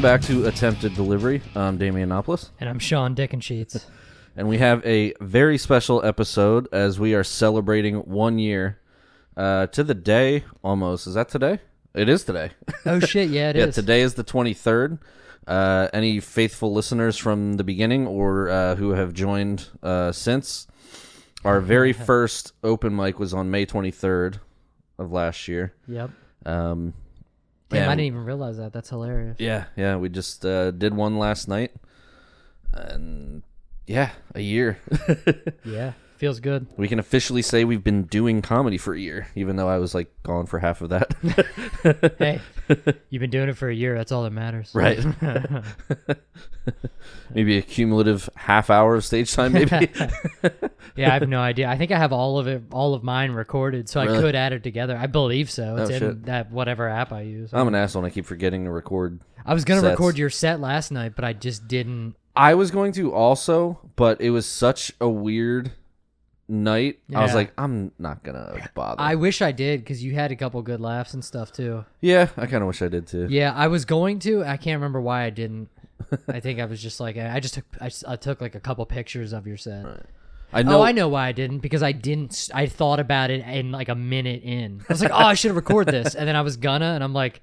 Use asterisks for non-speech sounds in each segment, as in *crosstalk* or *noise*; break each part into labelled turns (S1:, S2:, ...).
S1: Welcome back to Attempted Delivery. I'm Damianopoulos,
S2: And I'm Sean Dickensheets. *laughs*
S1: and we have a very special episode as we are celebrating one year uh, to the day almost. Is that today? It is today.
S2: oh shit, yeah, it *laughs* is.
S1: yeah, today is the 23rd. Uh, any faithful listeners from the beginning or uh, who have joined uh, since, our *laughs* very first open mic was on May 23rd of last year.
S2: Yep.
S1: Um,
S2: Damn, I didn't even realize that. That's hilarious.
S1: Yeah, yeah. We just uh, did one last night, and yeah, a year. *laughs*
S2: Yeah. Feels good.
S1: we can officially say we've been doing comedy for a year, even though I was like gone for half of that. *laughs*
S2: Hey, you've been doing it for a year. That's all that matters.
S1: right. *laughs* *laughs* maybe a cumulative half hour of stage time, maybe.
S2: Yeah, I have no idea. I think I have all of it, all of mine recorded, so I could add it together. I believe so. It's
S1: Oh,
S2: in
S1: shit.
S2: that whatever app I use.
S1: I'm an asshole, and I keep forgetting to record.
S2: I was gonna record your set last night, but I just didn't.
S1: I was going to also, but it was such a weird night. I was
S2: Yeah.
S1: like, I'm not gonna bother.
S2: I wish I did because you had a couple good laughs and stuff too.
S1: yeah, I kind of wish I did too.
S2: Yeah, I was going to. I can't remember why I didn't. *laughs* I think I was just like I just took I, s- I took like a couple pictures of your set.
S1: I know.
S2: Oh, I know why I didn't because I didn't. s- I thought about it in like a minute in. I was like, oh, I should record this, and then I was gonna, and I'm like,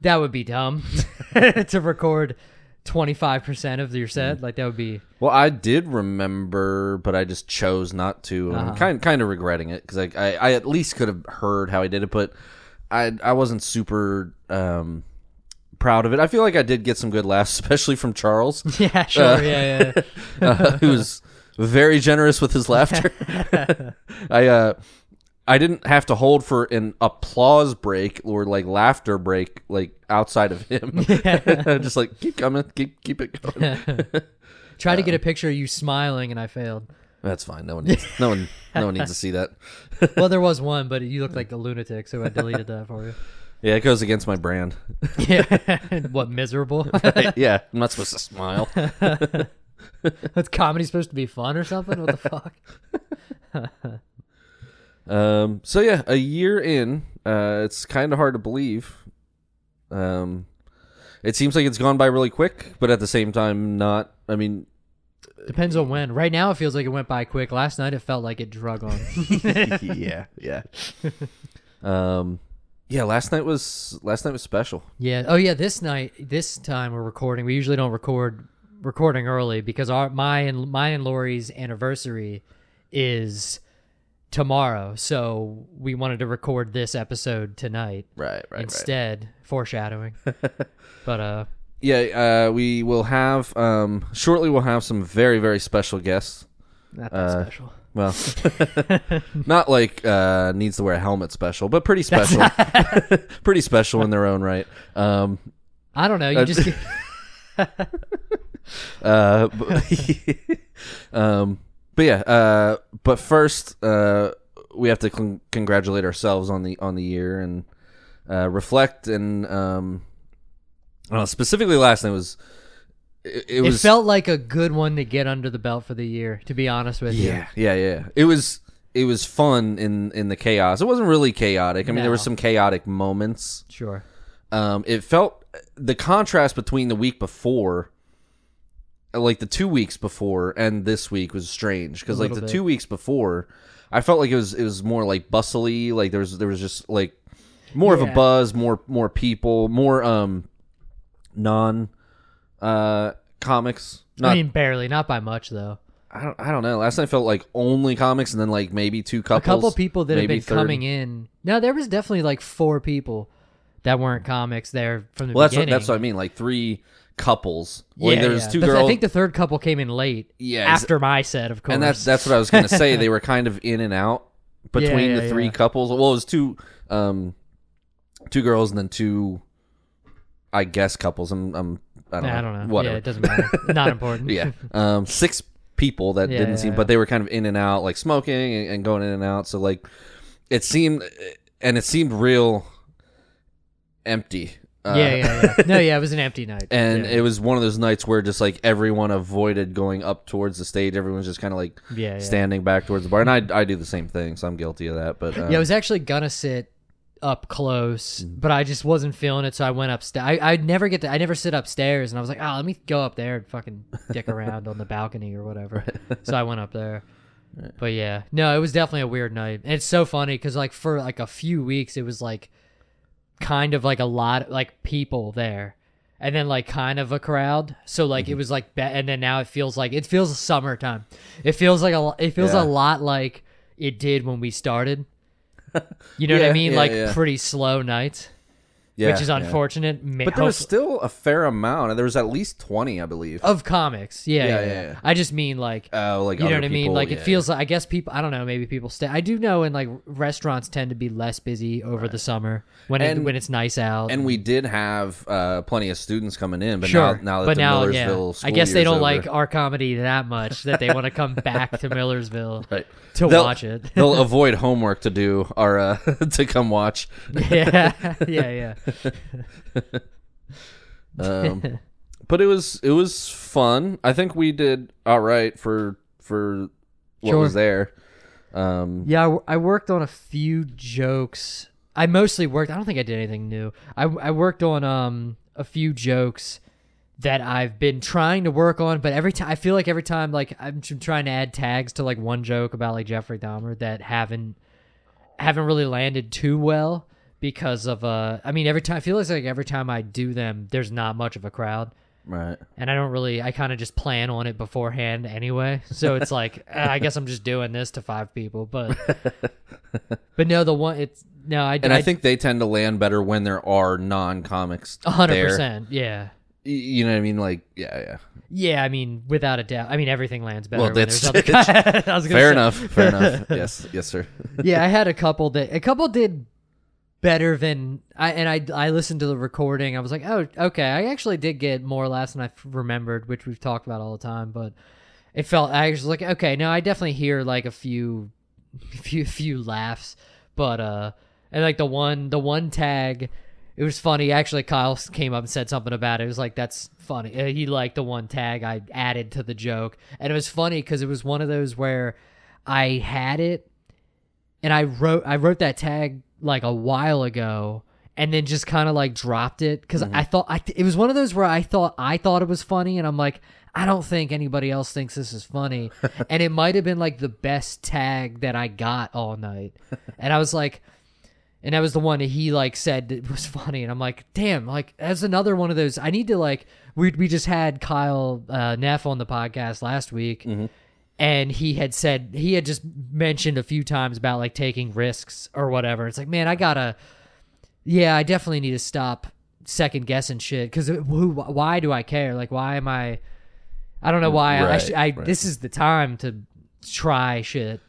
S2: that would be dumb *laughs* to record twenty five percent of your set. Like that would be.
S1: Well, I did remember, but I just chose not to. and
S2: Uh-huh.
S1: I'm kind kind of regretting it because I, I I at least could have heard how I did it, but I I wasn't super um proud of it. I feel like I did get some good laughs, *laughs* especially from Charles, *laughs*
S2: Yeah, sure. yeah, yeah. *laughs*
S1: uh, who's very generous with his laughter. I uh. I didn't have to hold for an applause break or like laughter break like outside of him. *laughs* *laughs* just like keep coming, keep keep it going. *laughs*
S2: Try to get a uh, picture of you smiling, and I failed.
S1: That's fine. No one needs no one no one needs to see that.
S2: Well, there was one, but you looked like a lunatic, so I deleted that for you.
S1: Yeah, it goes against my brand.
S2: Yeah. what miserable?
S1: yeah, I'm not supposed to smile.
S2: That's comedy supposed to be fun or something? What the fuck?
S1: Um, so yeah, a year in, uh, it's kind of hard to believe. Um, it seems like it's gone by really quick, but at the same time, not. I mean,
S2: Depends on when. Right now, it feels like it went by quick. Last night, it felt like it drug on. *laughs*
S1: yeah, yeah. *laughs* Um, yeah. Last night was last night was special.
S2: yeah. Oh yeah. This night, this time we're recording. We usually don't record recording early because our my and my and Lori's anniversary is tomorrow. So we wanted to record this episode tonight
S1: Right, right,
S2: instead. Foreshadowing. *laughs* but uh,
S1: Yeah, uh, we will have um shortly. We'll have some very very special guests.
S2: not that
S1: Uh,
S2: special.
S1: Well, *laughs* not like uh, needs to wear a helmet special, but pretty special. *laughs* pretty special in their own right. Um,
S2: I don't know. You
S1: uh,
S2: just.
S1: uh, but, um, but yeah. Uh, but first, uh, we have to con- congratulate ourselves on the on the year and uh, reflect and um, I don't know, specifically last night was it, it
S2: It
S1: was
S2: felt like a good one to get under the belt for the year. To be honest with you.
S1: Yeah, yeah, yeah. It was it was fun in in the chaos. It wasn't really chaotic. I mean, there were some chaotic moments.
S2: Sure.
S1: Um, it felt the contrast between the week before, like the two weeks before, and this week was strange because like the
S2: bit.
S1: two weeks before, I felt like it was it was more like bustly. Like there was there was just like more of a buzz, more more people, more um non uh comics. Not
S2: I mean, barely, not by much though.
S1: I don't, I don't know. Last night felt like only comics, and then like maybe two couples, A
S2: couple people that have been coming in. No, there was definitely like four people that weren't comics there from the
S1: Well, that's what,
S2: beginning.
S1: that's what I mean. Like three couples.
S2: Yeah,
S1: there's
S2: yeah.
S1: two
S2: The-
S1: girls,
S2: I think the third couple came in late.
S1: Yeah,
S2: after my set, of course.
S1: and that's that's what I was gonna say. *laughs* they were kind of in and out between
S2: Yeah,
S1: the three couples. Well, it was two, um, two girls and then two, I guess couples. I'm, I'm I don't
S2: Nah,
S1: know.
S2: I don't know.
S1: Whatever.
S2: Yeah, it doesn't matter. *laughs* Not important.
S1: yeah. Um, six people that didn't seem, but they were kind of in and out, like smoking and, and going in and out. So like, it seemed, and it seemed real empty. Uh,
S2: yeah, yeah, yeah. *laughs* No, yeah, it was an empty night.
S1: And
S2: yeah.
S1: it was one of those nights where just like everyone avoided going up towards the stage. Everyone's just kind of like
S2: yeah, yeah.
S1: standing back towards the bar. And I, I do the same thing, so I'm guilty of that. But uh,
S2: Yeah, I was actually gonna sit up close,
S1: Mm.
S2: but I just wasn't feeling it, so I went upstairs. I I never get to I never sit upstairs, and I was like, oh, let me go up there and fucking dick around on the balcony or whatever. *laughs* So I went up there. But yeah, no, it was definitely a weird night. And it's so funny because like for like a few weeks, it was like kind of like a lot like people there, and then like kind of a crowd. So like
S1: Mm-hmm.
S2: it was like, be- and then now it feels like it feels summertime. It feels like a it feels
S1: Yeah.
S2: a lot like it did when we started. *laughs* You know what I mean?
S1: yeah,
S2: like
S1: yeah.
S2: pretty slow nights,
S1: Yeah,
S2: which is
S1: yeah.
S2: unfortunate. Ma-
S1: But there was
S2: hope-
S1: still a fair amount. There was at least twenty, I believe.
S2: of comics. Yeah,
S1: Yeah,
S2: yeah,
S1: yeah,
S2: yeah.
S1: yeah.
S2: I just mean like
S1: Oh, like
S2: you know
S1: other
S2: what I mean?
S1: people,
S2: Like it
S1: yeah,
S2: feels like I guess people. I don't know. Maybe people stay. I do know, in like restaurants tend to be less busy over the summer when it,
S1: And-
S2: when it's nice out.
S1: And we did have uh, plenty of students coming in, but
S2: sure,
S1: now, now that
S2: but
S1: the
S2: now,
S1: Millersville
S2: yeah,
S1: school
S2: I guess they
S1: year's
S2: don't
S1: over-
S2: like our comedy that much that they want to come *laughs* back to Millersville *laughs*
S1: right.
S2: to
S1: They'll-
S2: watch it.
S1: they'll *laughs* avoid homework to do or uh, to come watch.
S2: yeah, yeah, yeah.
S1: Um, but it was it was fun. I think we did all right for for what
S2: Sure.
S1: was there. Um,
S2: Yeah, I w- I worked on a few jokes. I mostly worked. I don't think I did anything new. I I worked on um a few jokes that I've been trying to work on, but every time I feel like every time like I'm trying to add tags to like one joke about like Jeffrey Dahmer that haven't haven't really landed too well because of uh I mean every time I feel like every time I do them there's not much of a crowd
S1: right.
S2: and I don't really I kind of just plan on it beforehand anyway. *laughs* So it's like uh, I guess I'm just doing this to five people, but *laughs* but no, the one it's no I
S1: And I, think they tend to land better when there are non comics.
S2: hundred percent yeah.
S1: You know what I mean? Like, yeah, yeah.
S2: Yeah, I mean, without a doubt. I mean, everything lands better.
S1: Well,
S2: when
S1: that's-
S2: there's other *laughs* guys. I was
S1: Fair
S2: say-
S1: enough. Fair enough. Yes, yes, sir.
S2: yeah, I had a couple that a couple did better than I and I I listened to the recording. I was like, oh, okay. I actually did get more laughs than I remembered, which we've talked about all the time. But it felt I was like, okay, no, I definitely hear like a few, *laughs* few, few laughs. But uh, and like the one, the one tag. It was funny. Actually, Kyle came up and said something about it. It was like, that's funny. Uh, He liked the one tag I added to the joke. And it was funny because it was one of those where I had it and I wrote I wrote that tag like a while ago and then just kind of like dropped it. Because I thought I it was one of those where I thought I thought it was funny and I'm like I don't think anybody else thinks this is funny. *laughs* And it might have been like the best tag that I got all night. *laughs* And I was like and that was the one that he like said that was funny and I'm like damn like that's another one of those. I need to like we we just had Kyle uh, Neff on the podcast last week and he had said he had just mentioned a few times about like taking risks or whatever. It's like, man, I gotta, yeah, I definitely need to stop second guessing shit because who, why do I care? Like, why am I? I don't know why. I, I, sh- I
S1: right.
S2: this is the time to try shit.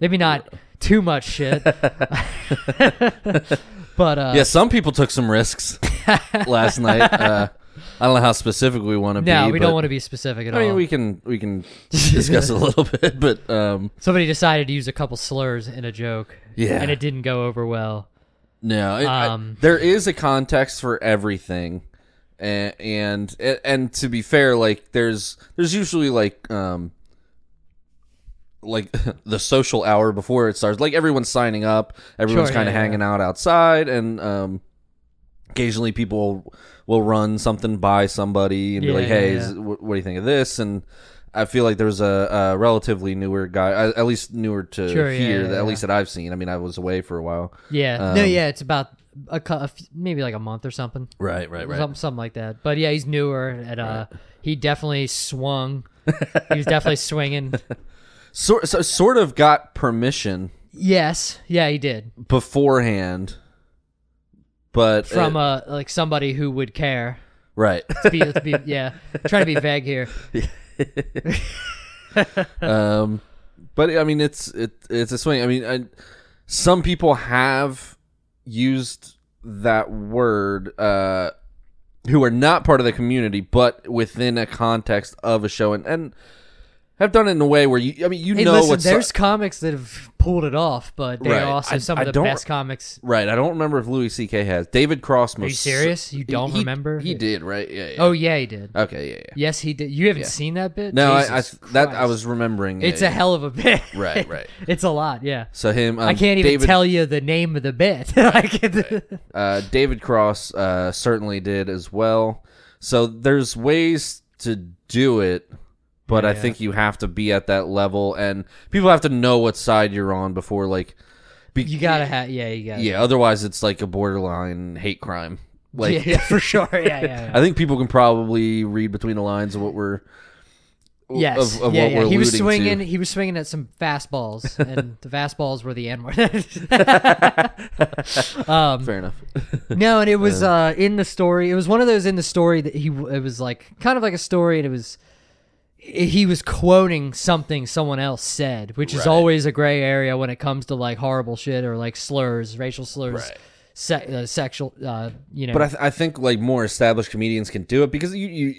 S2: Maybe not too much shit, *laughs* *laughs* but uh,
S1: Yeah, some people took some risks *laughs* last night. Uh, I don't know how specific we want to be.
S2: no, we
S1: but-
S2: don't want to be specific at
S1: I mean,
S2: all.
S1: we can we can *laughs* discuss a little bit, but um,
S2: Somebody decided to use a couple slurs in a joke,
S1: Yeah.
S2: and it didn't go over well.
S1: no, it, I-
S2: Um,
S1: there is a context for everything, and, and and to be fair, like there's there's usually like um like *laughs* the social hour before it starts. Like everyone's signing up, everyone's
S2: Sure,
S1: kind of
S2: yeah, yeah.
S1: hanging out outside, and um, occasionally people will run something by somebody and be
S2: Yeah,
S1: like, "Hey,
S2: yeah.
S1: Is, what, what do you think of this?" And I feel like there's a, a relatively newer guy, at least newer to
S2: Sure, yeah,
S1: here,
S2: yeah,
S1: that,
S2: yeah.
S1: at least that I've seen. I mean, I was away for a while.
S2: Yeah. no,
S1: Um,
S2: yeah, it's about a, cou- a f- maybe like a month or something.
S1: Right, right,
S2: Something, something like that. But yeah, he's newer and uh he definitely swung. he was definitely *laughs* swinging.
S1: Sort, so, sort of got permission
S2: Yes. Yeah, he did.
S1: beforehand, but
S2: From
S1: uh,
S2: uh like somebody who would care.
S1: right.
S2: Be, be yeah. *laughs* Trying to be vague here. *laughs*
S1: um, but I mean, it's it it's a swing. I mean, I, some people have used that word uh, who are not part of the community, but within a context of a show, and and have done it in a way where you. I mean, you
S2: Hey,
S1: know
S2: listen,
S1: what's
S2: there's comics that have pulled it off, but they're also
S1: I-
S2: some
S1: I
S2: of the best comics.
S1: right. I don't remember if Louis C.K. has David Cross.
S2: Are you serious? You don't
S1: he,
S2: remember?
S1: He did, right? Yeah. yeah.
S2: Oh yeah, he did.
S1: Okay. Yeah. yeah.
S2: Yes, he did. You haven't seen that bit?
S1: No, I, I, that I was remembering.
S2: It's
S1: yeah.
S2: a hell of a bit.
S1: Right, *laughs* right.
S2: it's a lot. Yeah.
S1: So him. Um,
S2: I can't even
S1: David,
S2: tell you the name of the bit. *laughs* like, *laughs*
S1: Uh, David Cross uh, certainly did as well. So there's ways to do it, but I
S2: Yeah.
S1: think you have to be at that level, and people have to know what side you're on before, like, be,
S2: you gotta have. Yeah, you gotta.
S1: yeah. Otherwise, it's like a borderline hate crime. Like,
S2: yeah, *laughs* for sure. Yeah, *laughs* yeah.
S1: I think people can probably read between the lines of what we're.
S2: Yes,
S1: Of, of
S2: yeah,
S1: what
S2: yeah.
S1: we're
S2: He was swinging.
S1: To.
S2: He was swinging at some fastballs, *laughs* and the fastballs were the N word. um,
S1: Fair enough.
S2: no, and it was uh, in the story. It was one of those in the story that he. It was like kind of like a story, and it was he was quoting something someone else said, which is always a gray area when it comes to like horrible shit or like slurs, racial slurs,
S1: Right.
S2: se- uh, sexual. Uh, you know,
S1: But I, th- I think like more established comedians can do it because you, you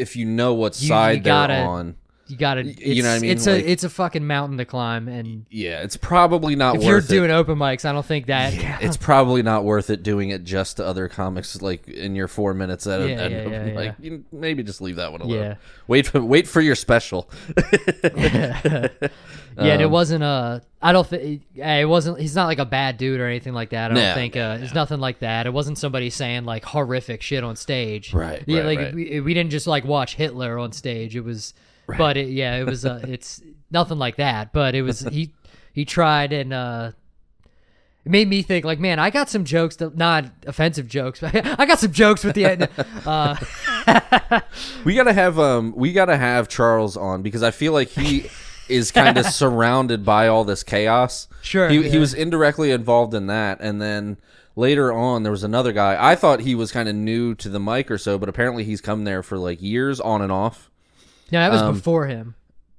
S1: if you know what
S2: You-
S1: side
S2: you gotta-
S1: they're on.
S2: You gotta.
S1: you know what I mean?
S2: It's
S1: Like-
S2: a it's a fucking mountain to climb, and
S1: Yeah, it's probably not
S2: if
S1: worth
S2: you're
S1: it.
S2: doing open mics, I don't think that.
S1: it's probably not worth it doing it just to other comics like in your four minutes at
S2: Yeah, yeah, *laughs* yeah,
S1: like you, maybe just leave that one alone.
S2: Yeah.
S1: Wait for wait for your special. *laughs*
S2: Yeah, and it
S1: Um,
S2: wasn't a. I don't think it wasn't. He's not like a bad dude or anything like that. I don't
S1: No,
S2: think uh, it's nothing like that. It wasn't somebody saying like horrific shit on stage.
S1: Right,
S2: Yeah,
S1: right,
S2: like
S1: right.
S2: We, we didn't just like watch Hitler on stage. It was, but it, yeah, it was. Uh, *laughs* it's nothing like that. But it was he. He tried and. uh it made me think like, man, I got some jokes that not offensive jokes, but *laughs* I got some jokes with the uh, *laughs*
S1: we gotta have um we gotta have Charles on because I feel like he is kind of surrounded by all this chaos.
S2: Sure,
S1: he,
S2: yeah.
S1: he was indirectly involved in that, and then later on there was another guy. I thought he was kind of new to the mic or so, but apparently he's come there for like years on and off.
S2: No, that was
S1: Um,
S2: before him.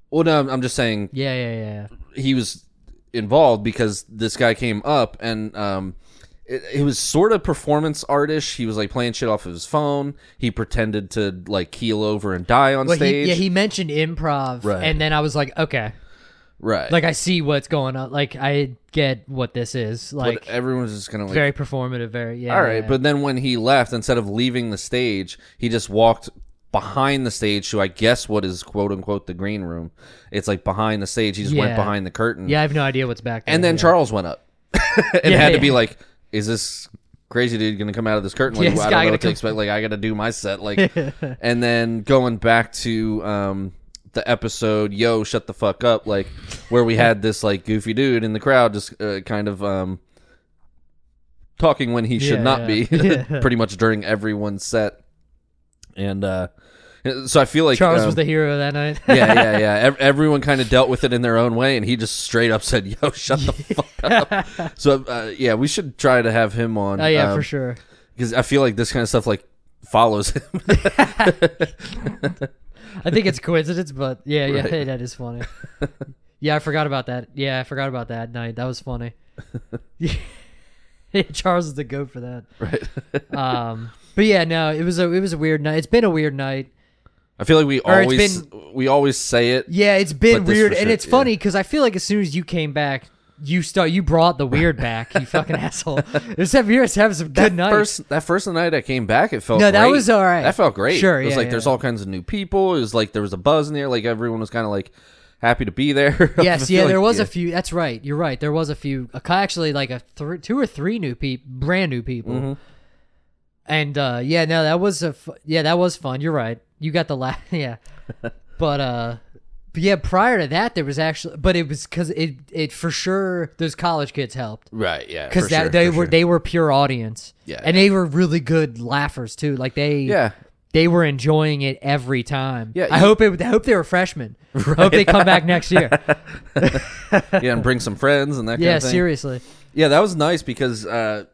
S1: Well, no, I'm just saying
S2: Yeah, yeah, yeah.
S1: he was involved because this guy came up and um it, it was sort of performance artish. He was like playing shit off of his phone. He pretended to like keel over and die on
S2: Well,
S1: stage.
S2: he, yeah, he mentioned improv,
S1: Right.
S2: and then I was like, okay,
S1: right.
S2: like I see what's going on. Like I get what this is. Like
S1: but everyone's just gonna like
S2: very performative. Very yeah.
S1: all right.
S2: yeah.
S1: But then when he left, instead of leaving the stage, he just walked behind the stage to I guess what is quote unquote the green room. It's like behind the stage. He just went
S2: Yeah.
S1: behind the curtain.
S2: yeah, I have no idea what's back there.
S1: And then
S2: yeah.
S1: Charles went up *laughs* and
S2: Yeah,
S1: had to
S2: yeah.
S1: be like, "Is this crazy dude gonna come out of this curtain? Like,
S2: Yeah, this
S1: I
S2: guy
S1: don't know
S2: gotta
S1: what to
S2: come-
S1: expect. Like, I got to do my set. Like, *laughs* and then going back to um, the episode, "Yo, shut the fuck up!" Like, where we had this like goofy dude in the crowd, just uh, kind of um, talking when he should
S2: Yeah,
S1: not
S2: yeah.
S1: be,
S2: Yeah. *laughs*
S1: pretty much during everyone's set. And uh, so I feel like
S2: Charles
S1: um,
S2: was the hero that night.
S1: yeah, yeah, *laughs* yeah. Ev- everyone kind of dealt with it in their own way, and he just straight up said, "Yo, shut the fuck up." So, uh, yeah, we should try to have him on.
S2: oh yeah,
S1: um,
S2: for sure.
S1: Because I feel like this kind of stuff like follows him. *laughs* *laughs*
S2: I think it's coincidence, but yeah, yeah,
S1: Right.
S2: hey, that is funny. yeah, I forgot about that. Yeah, I forgot about that night. That was funny. Yeah, Charles is the goat for that.
S1: right.
S2: Um, but yeah, no, it was a it was a weird night. It's been a weird night.
S1: I feel like we
S2: Or it's
S1: always we always say it.
S2: Yeah, it's been
S1: But this
S2: weird,
S1: for
S2: and
S1: sure,
S2: it's
S1: yeah.
S2: funny because I feel like as soon as you came back, you start you brought the weird back. You fucking *laughs* asshole. It's have yours having some
S1: That
S2: good nights.
S1: first that first night I came back, it felt
S2: No, that
S1: great.
S2: was all right.
S1: That felt great.
S2: Sure,
S1: it was
S2: yeah,
S1: like
S2: yeah.
S1: there's all kinds of new people. It was like there was a buzz in there. Like everyone was kind of like happy to be there. *laughs* I
S2: Yes,
S1: feel
S2: yeah,
S1: like-
S2: there was a few. That's right. You're right. There was a few. A, cou- actually, like a th- two or three new people, brand new people.
S1: Mm-hmm.
S2: And uh, yeah, no, that was a yeah, that was fun. You're right. You got the la *laughs* yeah, but uh, but yeah, prior to that, there was actually, but it was because it it for sure those college kids helped
S1: right. Yeah,
S2: because that
S1: sure,
S2: they were
S1: sure.
S2: they were pure audience.
S1: Yeah,
S2: and they were really good laughers too. Like they
S1: yeah.
S2: they were enjoying it every time.
S1: Yeah,
S2: I hope it. I hope they were freshmen. *laughs* I hope they come back next year. *laughs*
S1: yeah, and bring some friends and that kind
S2: yeah,
S1: of thing.
S2: seriously.
S1: Yeah, that was nice because uh,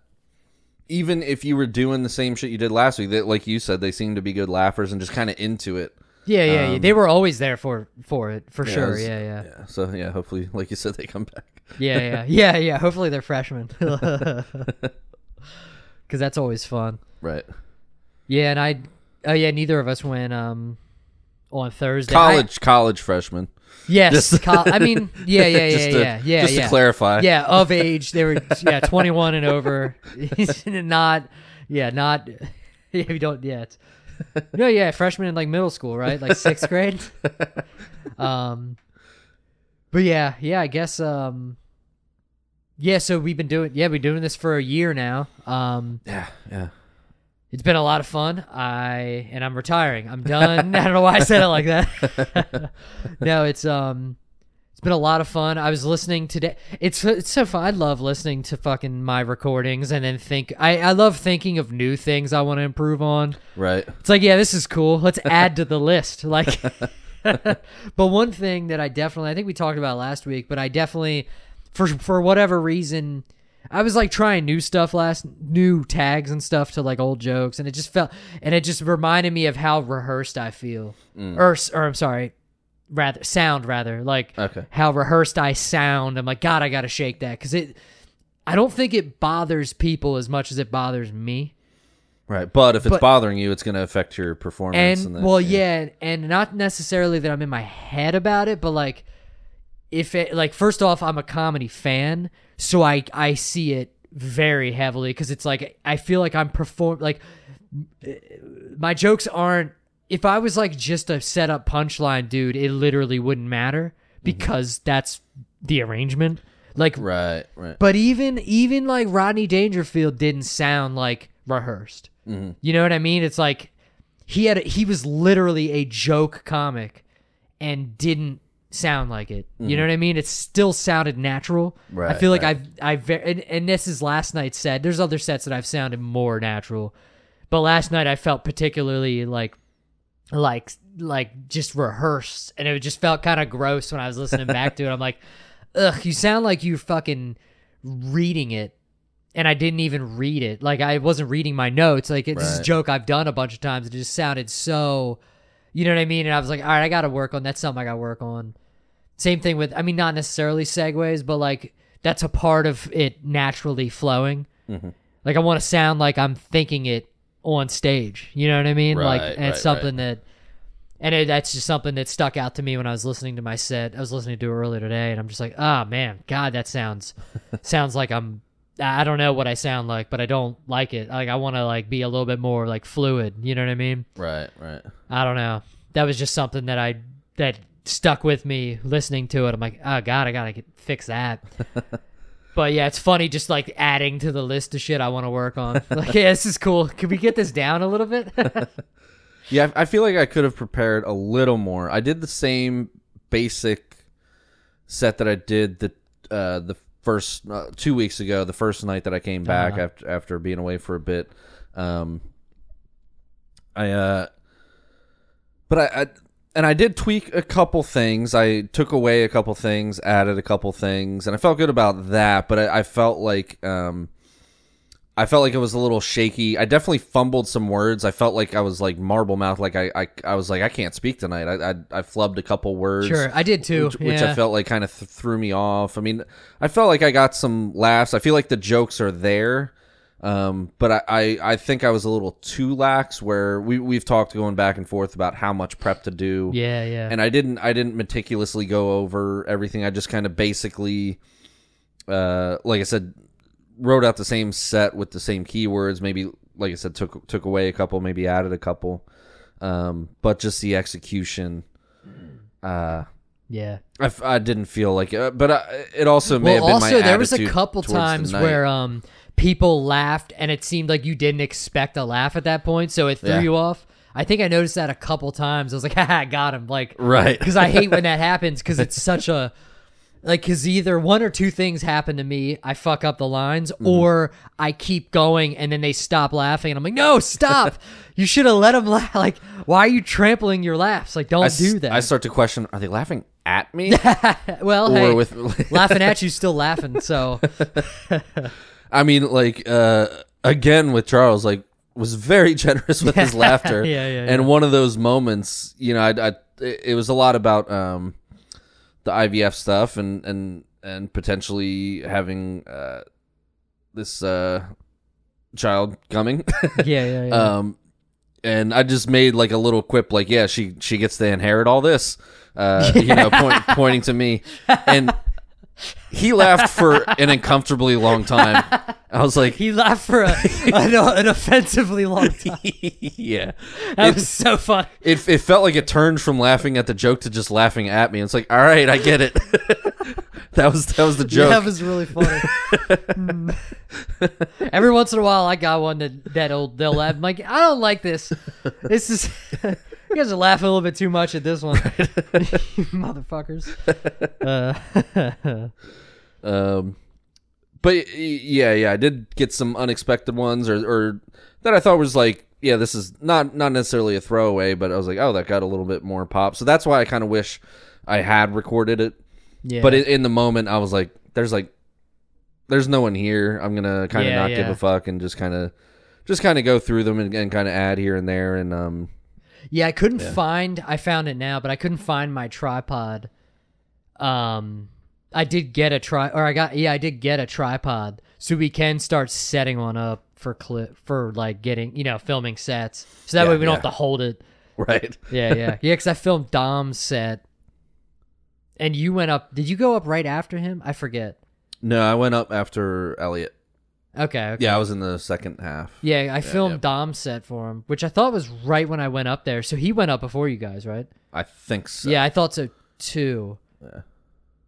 S1: even if you were doing the same shit you did last week, that like you said, they seemed to be good laughers and just kind of into it.
S2: Yeah, yeah, yeah.
S1: Um,
S2: They were always there for for it for
S1: Yeah, it
S2: sure.
S1: was-
S2: yeah, yeah,
S1: Yeah. So yeah, hopefully, like you said, they come back.
S2: yeah, yeah, *laughs* yeah, yeah. Hopefully they're freshmen, *laughs* because that's always fun.
S1: Right.
S2: Yeah, and I, oh yeah, neither of us went um on Thursday. I-
S1: College, college freshman.
S2: Yes,
S1: Just- *laughs*
S2: col- I mean, yeah, yeah, yeah,
S1: to,
S2: yeah, yeah,
S1: just
S2: yeah.
S1: to clarify.
S2: yeah, of age. They were yeah, 21 and over. *laughs* not yeah, not *laughs* yeah, you don't yeah. It's, no, yeah, freshman in like middle school, right? Like 6th grade. Um but yeah, yeah, I guess um yeah, so we've been doing yeah, we've been doing this for a year now. Um
S1: yeah, yeah.
S2: It's been a lot of fun. I and I'm retiring. I'm done. *laughs* I don't know why I said it like that. *laughs* no, it's um it's been a lot of fun. I was listening today. It's it's so fun. I love listening to fucking my recordings and then think I I love thinking of new things I want to improve on.
S1: Right.
S2: It's like, yeah, this is cool. Let's *laughs* add to the list. Like But one thing that I definitely I think we talked about last week, but I definitely for for whatever reason I was like trying new stuff last new tags and stuff to like old jokes and it just felt and it just reminded me of how rehearsed I feel. Mm. Or or I'm sorry, rather sound rather like
S1: Okay.
S2: how rehearsed I sound. I'm like god, I got to shake that cuz it I don't think it bothers people as much as it bothers me.
S1: Right. But if it's
S2: But-
S1: bothering you, it's going to affect your performance.
S2: and
S1: then-
S2: well yeah and not necessarily that i'm in my head about it but like if it like first off i'm a comedy fan so i i see it very heavily because it's like i feel like i'm perform like my jokes aren't if i was like just a set up punchline dude it literally wouldn't matter mm-hmm. because that's the arrangement like
S1: Right. Right.
S2: but even even like Rodney Dangerfield didn't sound like rehearsed. Mm-hmm. You know what I mean? It's like he had a, he was literally a joke comic and didn't sound like it. You mm-hmm. know what I mean? It still sounded natural. I feel like
S1: right.
S2: I've I've and, and this is last night's set. There's other sets that I've sounded more natural, but last night I felt particularly like like like just rehearsed and it just felt kind of gross when I was listening back to it. I'm like, ugh, you sound like you're fucking reading it. And I didn't even read it. Like I wasn't reading my notes. Like this is a joke I've done a bunch of times. It just sounded so, you know what I mean? And I was like, all right, I got to work on. That's something I got to work on. Same thing with. I mean, not necessarily segues, but like that's a part of it naturally flowing. Like I want to sound like I'm thinking it on stage. You know what I mean? like,
S1: Right,
S2: and it's
S1: right,
S2: something that, and it, that's just something that stuck out to me when I was listening to my set. I was listening to it earlier today, and I'm just like, ah, man, God, that sounds, *laughs* sounds like I'm. I don't know what I sound like, but I don't like it. Like I want to like be a little bit more like fluid. You know what I mean?
S1: Right. Right.
S2: I don't know. That was just something that I that stuck with me listening to it. I'm like, oh god, I gotta get, fix that. *laughs* but yeah, it's funny just like adding to the list of shit I want to work on. *laughs* Like, yeah, this is cool. Can we get this down a little bit? *laughs*
S1: Yeah, I feel like I could have prepared a little more. I did the same basic set that I did the uh, the first uh, two weeks ago, the first night that I came back
S2: Uh-huh.
S1: after after being away for a bit. Um, I uh, but I, I and I did tweak a couple things. I took away a couple things, added a couple things, and I felt good about that. But I, I felt like um, I felt like it was a little shaky. I definitely fumbled some words. I felt like I was like marble mouth. Like I, I, I was like I can't speak tonight. I, I, I flubbed a couple words.
S2: sure, I did too.
S1: Which, which. I felt like kind of th- threw me off. I mean, I felt like I got some laughs. I feel like the jokes are there, um, but I, I, I think I was a little too lax. Where we we've talked going back and forth about how much prep to do
S2: yeah, yeah.
S1: and I didn't I didn't meticulously go over everything. I just kind of basically, uh, like I said, wrote out the same set with the same keywords. Maybe, like I said, took took away a couple, maybe added a couple, um, but just the execution. Uh,
S2: yeah.
S1: I, f- I didn't feel like it, but I, it also may
S2: Well,
S1: have been
S2: also
S1: my
S2: there was a couple
S1: the
S2: times where um people laughed and it seemed like you didn't expect a laugh at that point, so it threw
S1: Yeah.
S2: you off. I think I noticed that a couple times. I was like, *laughs* "Ha, I got him!" Like,
S1: Right.
S2: Because I hate when that *laughs* happens because it's such a like because either one or two things happen to me. I fuck up the lines,
S1: Mm-hmm.
S2: or I keep going and then they stop laughing, and I'm like, "No, stop! *laughs* you should have let them laugh. Like, why are you trampling your laughs? Like, don't
S1: I, s-
S2: do that."
S1: I start to question: Are they laughing at me
S2: well,
S1: or
S2: hey,
S1: with?
S2: laughing at you, still laughing. So
S1: I mean, like uh, again with Charles, like was very *laughs* generous with his *laughs* laughter.
S2: Yeah, yeah,
S1: And one of those moments, you know, I, I it was a lot about um, the IVF stuff and and and potentially having uh, this uh, child coming. *laughs*
S2: yeah, yeah, yeah.
S1: um, and I just made like a little quip, like, "Yeah, she she gets to inherit all this," uh, you know, point, pointing to me, and he laughed for an uncomfortably long time. I was like,
S2: He laughed for a, an, an offensively long time. *laughs*
S1: "Yeah."
S2: That
S1: It-
S2: was so fun.
S1: it, it felt like it turned from laughing at the joke to just laughing at me. It's like, all right, I get it. *laughs* that was that was the joke.
S2: That was really funny. Mm. Every once in a while, I got one that that old they'll laugh. I'm like, I don't like this. This is you guys are laughing a little bit too much at this one, *laughs* motherfuckers. Uh, *laughs*
S1: Um, but yeah, yeah, I did get some unexpected ones, or, or that I thought was like, yeah, this is not not necessarily a throwaway, but I was like, oh, that got a little bit more pop. So that's why I kind of wish I had recorded it.
S2: yeah,
S1: But in, in the moment, I was like, there's like, there's no one here. I'm gonna kind of
S2: Yeah,
S1: not give a fuck and just kind of, just kind of go through them and, and kind of add here and there and um.
S2: Yeah, I couldn't find. I found it now, but I couldn't find my tripod. Um, I did get a tri, or I got yeah, I did get a tripod, so we can start setting one up for clip for like getting you know filming sets. So that
S1: Yeah,
S2: way we don't
S1: yeah.
S2: have to hold it.
S1: Right. *laughs*
S2: Yeah, yeah, yeah. Because I filmed Dom's set, and you went up. Did you go up right after him? I forget.
S1: No, I went up after Elliot.
S2: Okay. okay.
S1: Yeah, I was in the second half.
S2: Yeah, I filmed
S1: yeah.
S2: Dom's set for him, which I thought was right when I went up there. So he went up before you guys, right?
S1: I think so.
S2: Yeah, I thought so too.
S1: Yeah.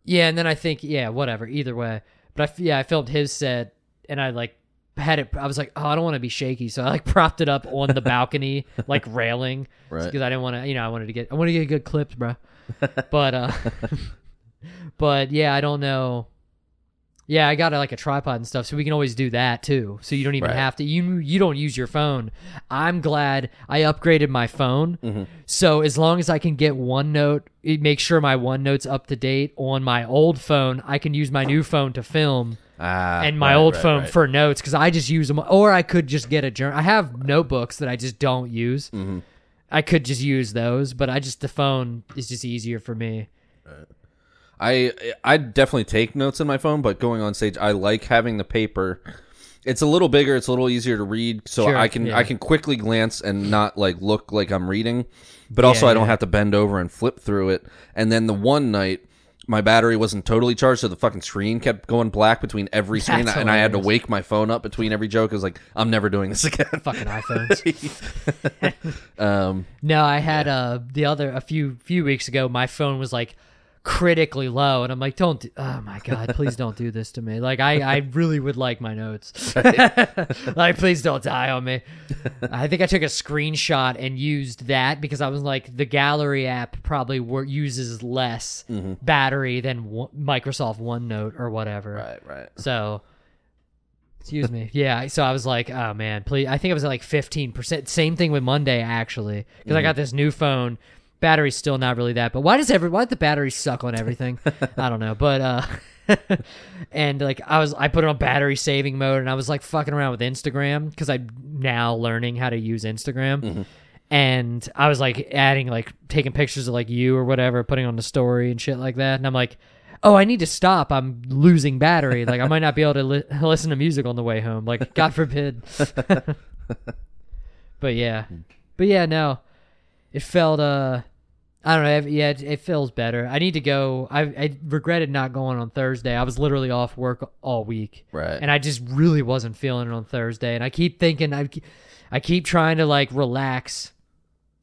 S2: Yeah, and then I think yeah, whatever. Either way, but I, yeah, I filmed his set, and I like had it. I was like, oh, I don't want to be shaky, so I like *laughs* propped it up on the balcony, *laughs* like railing,
S1: Right.
S2: Because I didn't want to, you know, I wanted to get, I wanted to get good clips, bro. *laughs* but uh, but yeah, I don't know. Yeah, I got like a tripod and stuff, so we can always do that too. So you don't even
S1: Right.
S2: have to. You you don't use your phone. I'm glad I upgraded my phone.
S1: Mm-hmm.
S2: So as long as I can get OneNote, it makes sure my OneNote's up to date on my old phone. I can use my new phone to film
S1: Ah,
S2: and my
S1: right,
S2: old
S1: right,
S2: phone for notes because I just use them. Or I could just get a journal. I have notebooks that I just don't use.
S1: Mm-hmm.
S2: I could just use those, but I just the phone is just easier for me.
S1: I I definitely take notes in my phone, but going on stage, I like having the paper. It's a little bigger. It's a little easier to read, so
S2: Sure,
S1: I can
S2: yeah.
S1: I can quickly glance and not like look like I'm reading, but also
S2: Yeah,
S1: I don't
S2: yeah.
S1: have to bend over and flip through it. And then the one night, my battery wasn't totally charged, so the fucking screen kept going black between every screen,
S2: That's
S1: and I had to wake my phone up between every joke. I was like, I'm never doing this again. *laughs*
S2: Fucking iPhones. *laughs*
S1: um, *laughs*
S2: no, I had uh the other a few few weeks ago. My phone was like critically low, and I'm like, don't. Do, oh my god, please don't do this to me. Like I I *laughs* really would like my notes. *laughs* like please don't die on me. I think I took a screenshot and used that because I was like, the gallery app probably wor- uses less mm-hmm. battery than one- Microsoft OneNote or whatever.
S1: right, right.
S2: So, excuse me. Yeah. So I was like, oh man, please. I think it was at like 15%. Same thing with Monday, actually. Because I mm-hmm. got this new phone. Battery's still not really that. But why does every, why did the battery suck on everything? *laughs* I don't know. But, uh, *laughs* and like I was, I put it on battery saving mode and I was like fucking around with Instagram because I'm now learning how to use Instagram. And I was like adding, like taking pictures of like you or whatever, putting on the story and shit like that. And I'm like, oh, I need to stop. I'm losing battery. Like I might not be able to li- *laughs* listen to music on the way home. Like God forbid. but yeah, but yeah, no, it felt uh, I don't know. Yeah, it, it feels better. I need to go. I I regretted not going on Thursday. I was literally off work all week,
S1: Right.
S2: and I just really wasn't feeling it on Thursday. And I keep thinking I, I keep trying to like relax.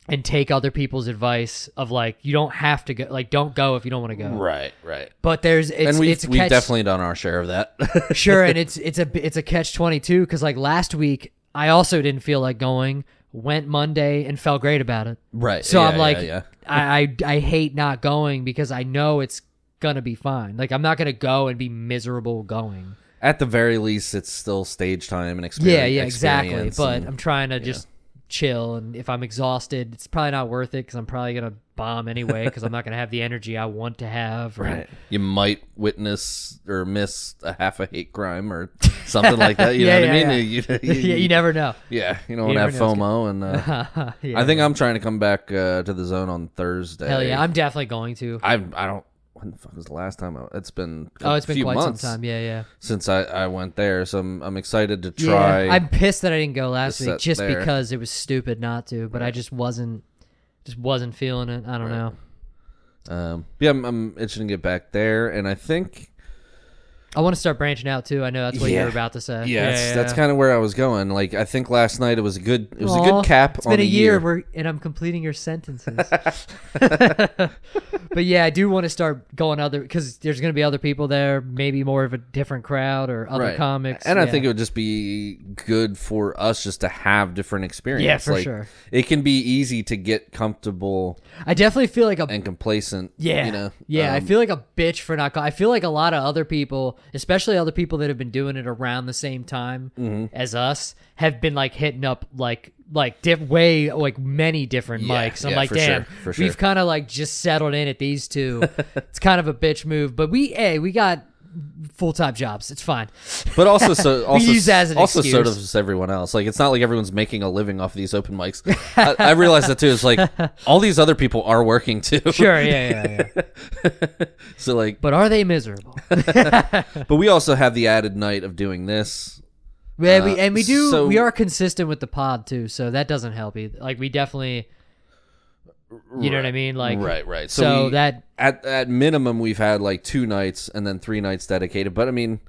S2: And take other people's advice of like you don't have to go like don't go if you don't want to go.
S1: Right, right.
S2: But there's it's
S1: and we've,
S2: it's
S1: we've
S2: catch,
S1: definitely done our share of that.
S2: sure, and *laughs* it's it's a it's a catch twenty two because like last week I also didn't feel like going. Went Monday and felt great about it.
S1: right.
S2: So
S1: yeah,
S2: I'm like,
S1: yeah, yeah. *laughs*
S2: I, I I hate not going because I know it's gonna be fine. Like I'm not gonna go and be miserable going.
S1: At the very least, it's still stage time and experience.
S2: Yeah, yeah, exactly. But
S1: and-
S2: I'm trying to just chill, and if I'm exhausted, it's probably not worth it because I'm probably gonna bomb anyway because I'm not gonna have the energy I want to have. or-
S1: right, you might witness or miss a half a hate crime or something like that. *laughs* You
S2: Yeah,
S1: know what I mean?
S2: yeah.
S1: You, *laughs* you-
S2: yeah, you never know.
S1: yeah, you don't
S2: you
S1: want to have. FOMO, and uh, *laughs*
S2: Yeah.
S1: I think I'm trying to come back uh, to the zone on Thursday.
S2: Hell yeah, I'm definitely going to.
S1: I I don't when the fuck was the last time? I, it's been
S2: Oh, it's been quite
S1: months
S2: some time. Yeah, yeah.
S1: since I, I went there, so I'm I'm excited to try.
S2: Yeah, I'm pissed that I didn't go last week just
S1: there.
S2: because it was stupid not to. But I just wasn't, just wasn't feeling it. I don't
S1: Right.
S2: know.
S1: um, yeah, I'm, I'm itching to get back there, and I think
S2: I want to start branching out too. I know that's what you
S1: Yeah.
S2: were about to say.
S1: yeah, that's, that's kind of where I was going. Like I think last night it was a good it was a good cap.
S2: It's been a
S1: the
S2: year, Where, and I'm completing your sentences. *laughs* *laughs* but yeah, I do want to start going other because there's going to be other people there, maybe more of a different crowd or other
S1: Right.
S2: comics.
S1: And I think it would just be good for us just to have different experience.
S2: Yeah, for
S1: like,
S2: sure.
S1: It can be easy to get comfortable
S2: I definitely feel like a
S1: and complacent.
S2: Yeah.
S1: you know.
S2: Yeah, I
S1: Um,
S2: feel like a bitch for not. go- I feel like a lot of other people, especially other people that have been doing it around the same time
S1: Mm-hmm.
S2: as us, have been like hitting up like like diff- way like many different
S1: Yeah,
S2: mics. I'm
S1: yeah,
S2: like, damn,
S1: sure, sure.
S2: we've kind of like just settled in at these two. *laughs* it's kind of a bitch move, but we hey we got full time jobs. It's fine.
S1: But also, so *laughs* also,
S2: use as an
S1: also so
S2: excuse.
S1: does everyone else. Like, it's not like everyone's making a living off of these open mics. I, I realize that too. It's like *laughs* all these other people are working too.
S2: Sure, yeah, yeah, yeah. *laughs*
S1: so like,
S2: but are they miserable?
S1: but we also have the added night of doing this.
S2: Yeah, we
S1: Uh,
S2: and we do.
S1: so-
S2: we are consistent with the pod too, so that doesn't help either. Like we definitely, you know what I mean? Like
S1: right, right. So,
S2: So,
S1: we-
S2: that
S1: at at minimum we've had like two nights and then three nights dedicated. But I mean.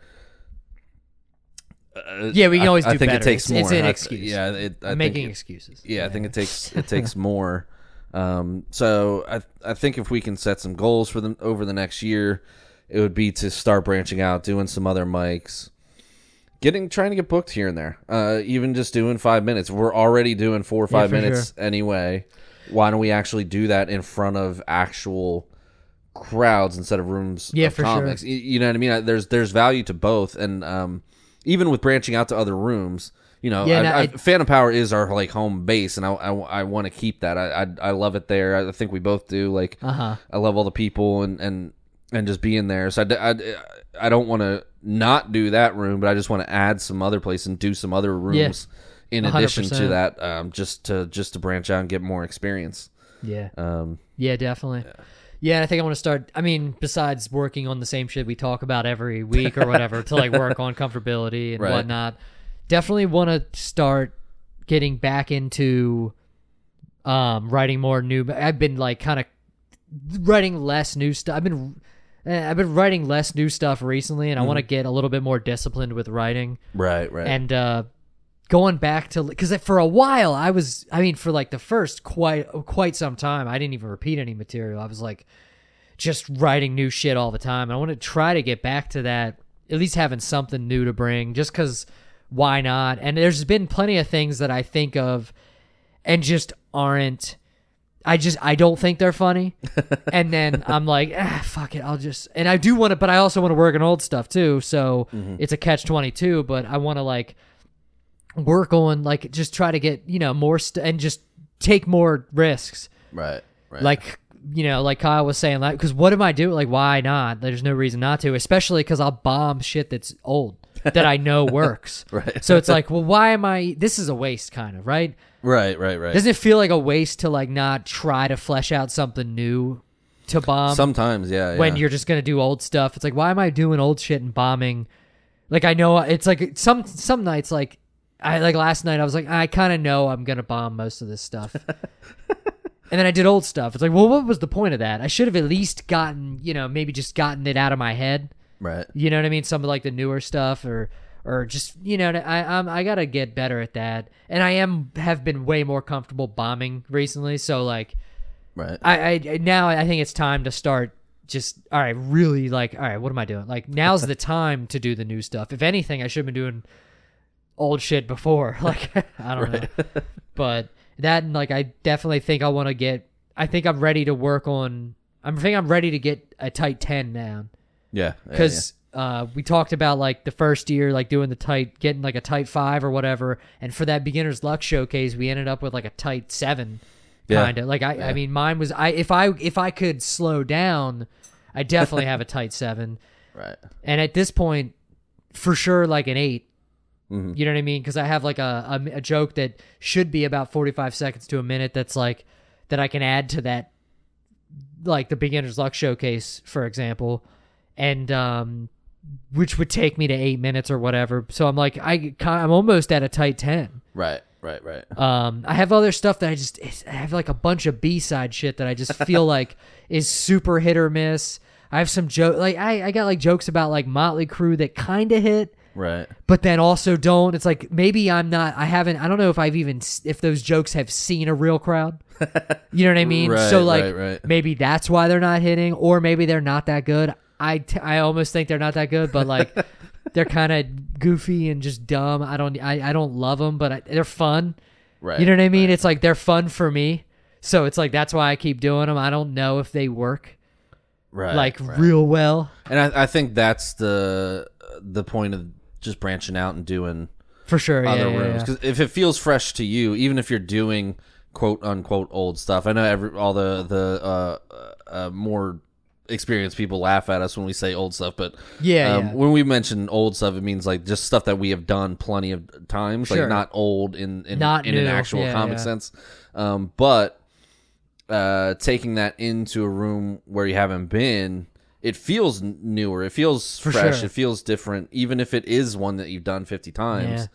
S1: uh,
S2: Yeah, we can
S1: I-
S2: always
S1: I,
S2: do
S1: think
S2: better.
S1: it takes
S2: It's-
S1: more.
S2: it's an
S1: I-
S2: excuse.
S1: Yeah, it, I
S2: making
S1: it-
S2: excuses.
S1: yeah, I think it takes it *laughs* takes more. Um, so I I think if we can set some goals for them over the next year, it would be to start branching out, doing some other mics, getting trying to get booked here and there. Uh, even just doing five minutes. We're already doing four or five
S2: for
S1: minutes anyway. Why don't we actually do that in front of actual crowds instead of rooms
S2: Yeah,
S1: of
S2: for sure.
S1: comics? Y- You know what I mean? There's there's value to both, and um, even with branching out to other rooms. You know,
S2: Yeah,
S1: I,
S2: no,
S1: I,
S2: it-
S1: Phantom Power is our like home base, and I I, want to keep that. I, I I love it there. I think we both do. Like,
S2: Uh huh.
S1: I love all the people and and and just being there. So I, I, I don't want to not do that room, but I just want to add some other place and do some other rooms in addition to
S2: 100%.
S1: that, um, just to just to branch out and get more experience.
S2: Yeah.
S1: Um,
S2: Yeah, definitely. Yeah. and I think I want to start. I mean, besides working on the same shit we talk about every week or whatever, to like work on comfortability and
S1: Right.
S2: whatnot, definitely want to start getting back into um writing more new. I've been like kind of writing less new stuff. I've been eh, I've been writing less new stuff recently, and I want to get a little bit more disciplined with writing
S1: right, right,
S2: and uh going back to because for a while i was i mean for like the first quite quite some time i didn't even repeat any material i was like just writing new shit all the time and i want to try to get back to that at least having something new to bring just because why not and there's been plenty of things that i think of and just aren't I just I don't think they're funny, *laughs* and then I'm like, ah, fuck it, I'll just and I do want to, but I also want to work on old stuff too. So it's a catch twenty two. But I want to like work on like just try to get you know more st- and just take more risks.
S1: right, right.
S2: Like you know, like Kyle was saying, like because what am I doing? Like why not? There's no reason not to, especially because I'll bomb shit that's old *laughs* that I know works.
S1: Right.
S2: So it's like, well, why am I? This is a waste, kind of, right?
S1: right, right, right.
S2: Doesn't it feel like a waste to like not try to flesh out something new to bomb
S1: Sometimes, yeah,
S2: when
S1: yeah.
S2: you're just gonna do old stuff? It's like, why am I doing old shit and bombing? Like I know it's like some some nights like I like last night I was like I kind of know I'm gonna bomb most of this stuff. *laughs* And then I did old stuff. It's like, well, what was the point of that? I should have at least gotten, you know, maybe just gotten it out of my head.
S1: right.
S2: You know what I mean? Some of like the newer stuff, or or just you know, I I'm, I gotta get better at that. And I am have been way more comfortable bombing recently. So like,
S1: Right.
S2: I, I now I think it's time to start. Just all right, really like all right. What am I doing? Like now's the *laughs* time to do the new stuff. If anything, I should have been doing old shit before. *laughs* Like I don't know, *laughs* but that and like I definitely think I want to get. I think I'm ready to work on. I'm think I'm ready to get a tight ten down
S1: yeah. yeah,
S2: because uh, we talked about like the first year, like doing the tight, getting like a tight five or whatever, and for that beginner's luck showcase, we ended up with like a tight seven,
S1: Yeah.
S2: kind of. Like I,
S1: Yeah.
S2: I mean, mine was I if I if I could slow down, I definitely have a tight seven. *laughs*
S1: Right.
S2: and at this point, for sure, like an eight.
S1: Mhm.
S2: You know what I mean? Because I have like a, a a joke that should be about forty five seconds to a minute. That's like that I can add to that like the beginner's luck showcase, for example, and um, which would take me to eight minutes or whatever. So I'm like, I I'm almost at a tight ten.
S1: Right, right, right.
S2: Um, I have other stuff that I just I have like a bunch of B side shit that I just *laughs* feel like is super hit or miss. I have some joke like I, I got like jokes about like Motley Crue that kind of hit,
S1: Right.
S2: but then also don't. It's like maybe I'm not. I haven't. I don't know if I've even if those jokes have seen a real crowd. *laughs* You know what I mean?
S1: Right,
S2: so like
S1: right, right.
S2: maybe that's why they're not hitting, or maybe they're not that good. I t- I almost think they're not that good, but like *laughs* they're kind of goofy and just dumb. I don't I, I don't love them, but I, they're fun.
S1: Right.
S2: You know what I mean? It's like they're fun for me. So it's like that's why I keep doing them. I don't know if they work
S1: Right.
S2: like
S1: right.
S2: real well.
S1: And I, I think that's the the point of just branching out and doing
S2: For sure.
S1: Other
S2: yeah,
S1: rooms
S2: yeah.
S1: because if it feels fresh to you, even if you're doing quote unquote old stuff, I know every all the the uh, uh, more experienced people laugh at us when we say old stuff, but
S2: Yeah,
S1: um,
S2: yeah.
S1: when we mention old stuff, it means like just stuff that we have done plenty of times,
S2: Sure.
S1: like not old in in,
S2: Not
S1: in an actual
S2: Yeah,
S1: comic
S2: yeah.
S1: sense, um, but uh, taking that into a room where you haven't been. It feels newer. It feels
S2: For
S1: fresh.
S2: sure.
S1: It feels different, even if it is one that you've done fifty times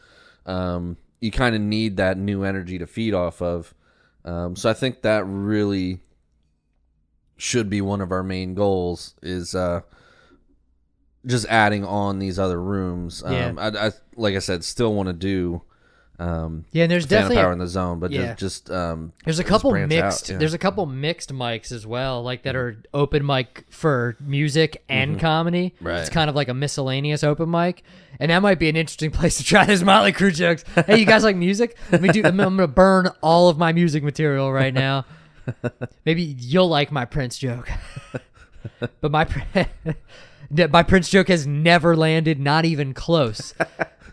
S1: um, you kind of need that new energy to feed off of. Um, so I think that really should be one of our main goals is uh, just adding on these other rooms. Um,
S2: Yeah.
S1: I, I like I said, still want to do um,
S2: Yeah, and there's
S1: Phantom
S2: definitely
S1: Power in the Zone, but
S2: yeah.
S1: just just um,
S2: There's a couple
S1: branch out,
S2: mixed.
S1: yeah.
S2: There's a couple mixed mics as well, like that are open mic for music and comedy.
S1: Mm-hmm. Right.
S2: It's kind of like a miscellaneous open mic, and that might be an interesting place to try *laughs* those Motley Crue jokes. Hey, you guys like music? Let me do. I'm, I'm gonna burn all of my music material right now. *laughs* Maybe you'll like my Prince joke, *laughs* but my my Prince joke has never landed, not even close.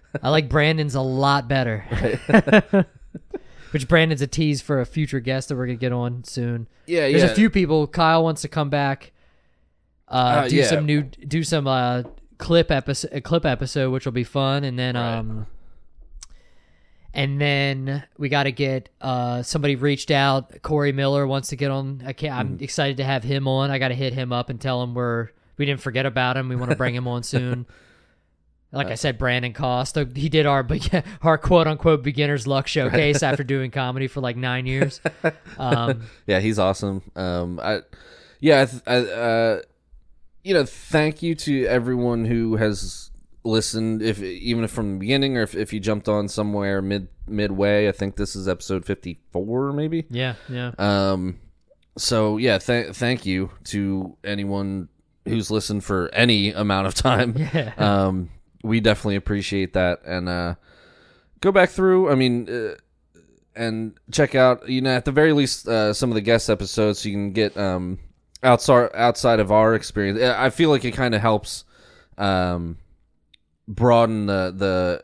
S2: *laughs* I like Brandon's a lot better. *laughs* Which Brandon's a tease for a future guest that we're gonna get on soon.
S1: yeah,
S2: There's
S1: yeah.
S2: a few people. Kyle wants to come back, uh,
S1: Uh,
S2: do
S1: yeah.
S2: some new, do some uh, clip episode, a clip episode, which will be fun, and then
S1: Right.
S2: um, and then we got to get uh somebody reached out. Corey Miller wants to get on. I can't, I'm
S1: Mm-hmm.
S2: excited to have him on. I got to hit him up and tell him we're we didn't forget about him. We want to bring him on soon. *laughs* Like I said, Brandon Cost. uh, He did our *laughs* our quote unquote beginner's luck showcase after *laughs* doing comedy for like nine years. *laughs* Um,
S1: yeah, he's awesome. Um, I, yeah, I, I, uh, you know, thank you to everyone who has listened, if even if from the beginning or if, if you jumped on somewhere mid midway. I think this is episode fifty four, maybe.
S2: yeah, yeah.
S1: Um, so yeah, th- thank you to anyone who's listened for any amount of time.
S2: Yeah.
S1: Um, we definitely appreciate that, and uh, go back through. I mean, uh, and check out. You know, at the very least, uh, some of the guest episodes, so you can get um outside outside of our experience. I feel like it kind of helps um broaden the the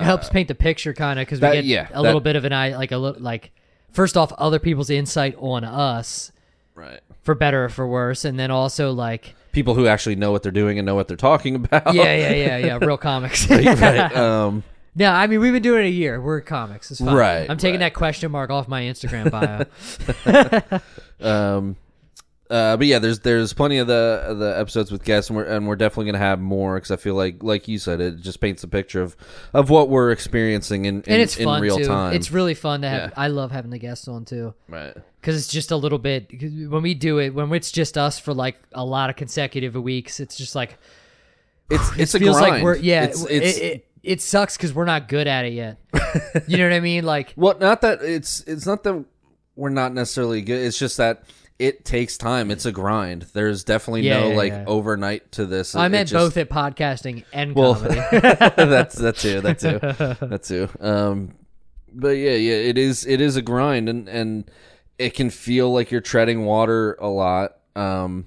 S2: It helps paint the picture kind of because we get
S1: yeah,
S2: a
S1: that-
S2: little bit of an eye, like a little like first off, other people's insight on us
S1: right
S2: for better or for worse, and then also like
S1: people who actually know what they're doing and know what they're talking *laughs* about.
S2: yeah, yeah, yeah, yeah, real *laughs* comics.
S1: right. *laughs* Um,
S2: No, I mean we've been doing it a year. We're comics. It's fine.
S1: Right,
S2: I'm taking
S1: right.
S2: that question mark off my Instagram bio.
S1: um, uh, but yeah, there's there's plenty of the the episodes with guests, and we're and we're definitely gonna have more because I feel like like you said, it just paints a picture of of what we're experiencing in in,
S2: and it's
S1: in
S2: fun
S1: real
S2: too.
S1: time.
S2: It's really fun to have.
S1: Yeah.
S2: I love having the guests on too
S1: right.
S2: Because it's just a little bit When we do it, when it's just us for like a lot of consecutive weeks, it's just like
S1: It's *sighs* it's a
S2: feels
S1: grind.
S2: like we're yeah.
S1: It's,
S2: it,
S1: it's
S2: it, it sucks because we're not good at it yet. you know what I mean? Like
S1: well, not that it's it's not that we're not necessarily good. It's just that it takes time. It's a grind. There's definitely
S2: Yeah,
S1: no
S2: yeah,
S1: like
S2: yeah.
S1: overnight to this.
S2: I
S1: It
S2: meant
S1: just-
S2: both at podcasting and
S1: Well,
S2: comedy. *laughs*
S1: that's that too. That too. That too. Um, but yeah, yeah, it is. It is a grind, and and it can feel like you're treading water a lot. Um,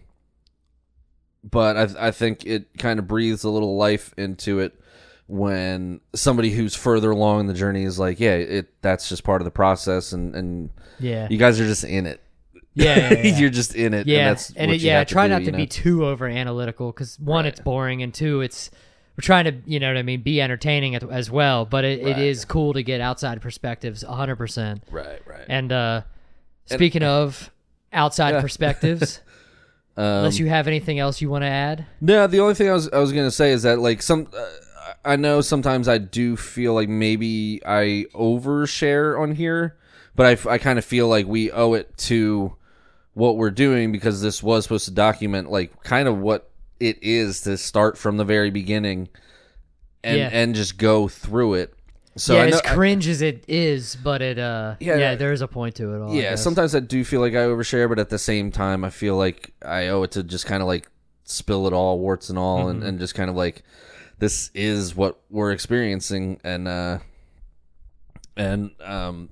S1: but I I think it kind of breathes a little life into it when somebody who's further along in the journey is like, yeah, it that's just part of the process, and and
S2: yeah.
S1: you guys are just in it.
S2: Yeah, yeah, *laughs* yeah.
S1: you're just in it.
S2: yeah,
S1: and, that's
S2: and it, yeah, try
S1: do,
S2: not to
S1: know?
S2: be too over analytical because one, it's boring, and two, it's we're trying to, you know what I mean, be entertaining as well. But it,
S1: Right.
S2: it is cool to get outside perspectives, hundred percent.
S1: right, right.
S2: And uh speaking of outside perspectives. *laughs*
S1: Um,
S2: Unless you have anything else you want to add.
S1: No, the only thing I was I was gonna say is that like some uh, I know sometimes I do feel like maybe I overshare on here, but I I kind of feel like we owe it to what we're doing because this was supposed to document like kind of what it is to start from the very beginning and
S2: Yeah.
S1: and just go through it. So
S2: yeah,
S1: know,
S2: as cringe as it is, but it uh
S1: Yeah.
S2: yeah, there is a point to it all.
S1: Yeah,
S2: guess.
S1: sometimes I do feel like I overshare, but at the same time, I feel like I owe it to just kind of like spill it all, warts and all, and, and just kind of like this is what we're experiencing, and uh, and um,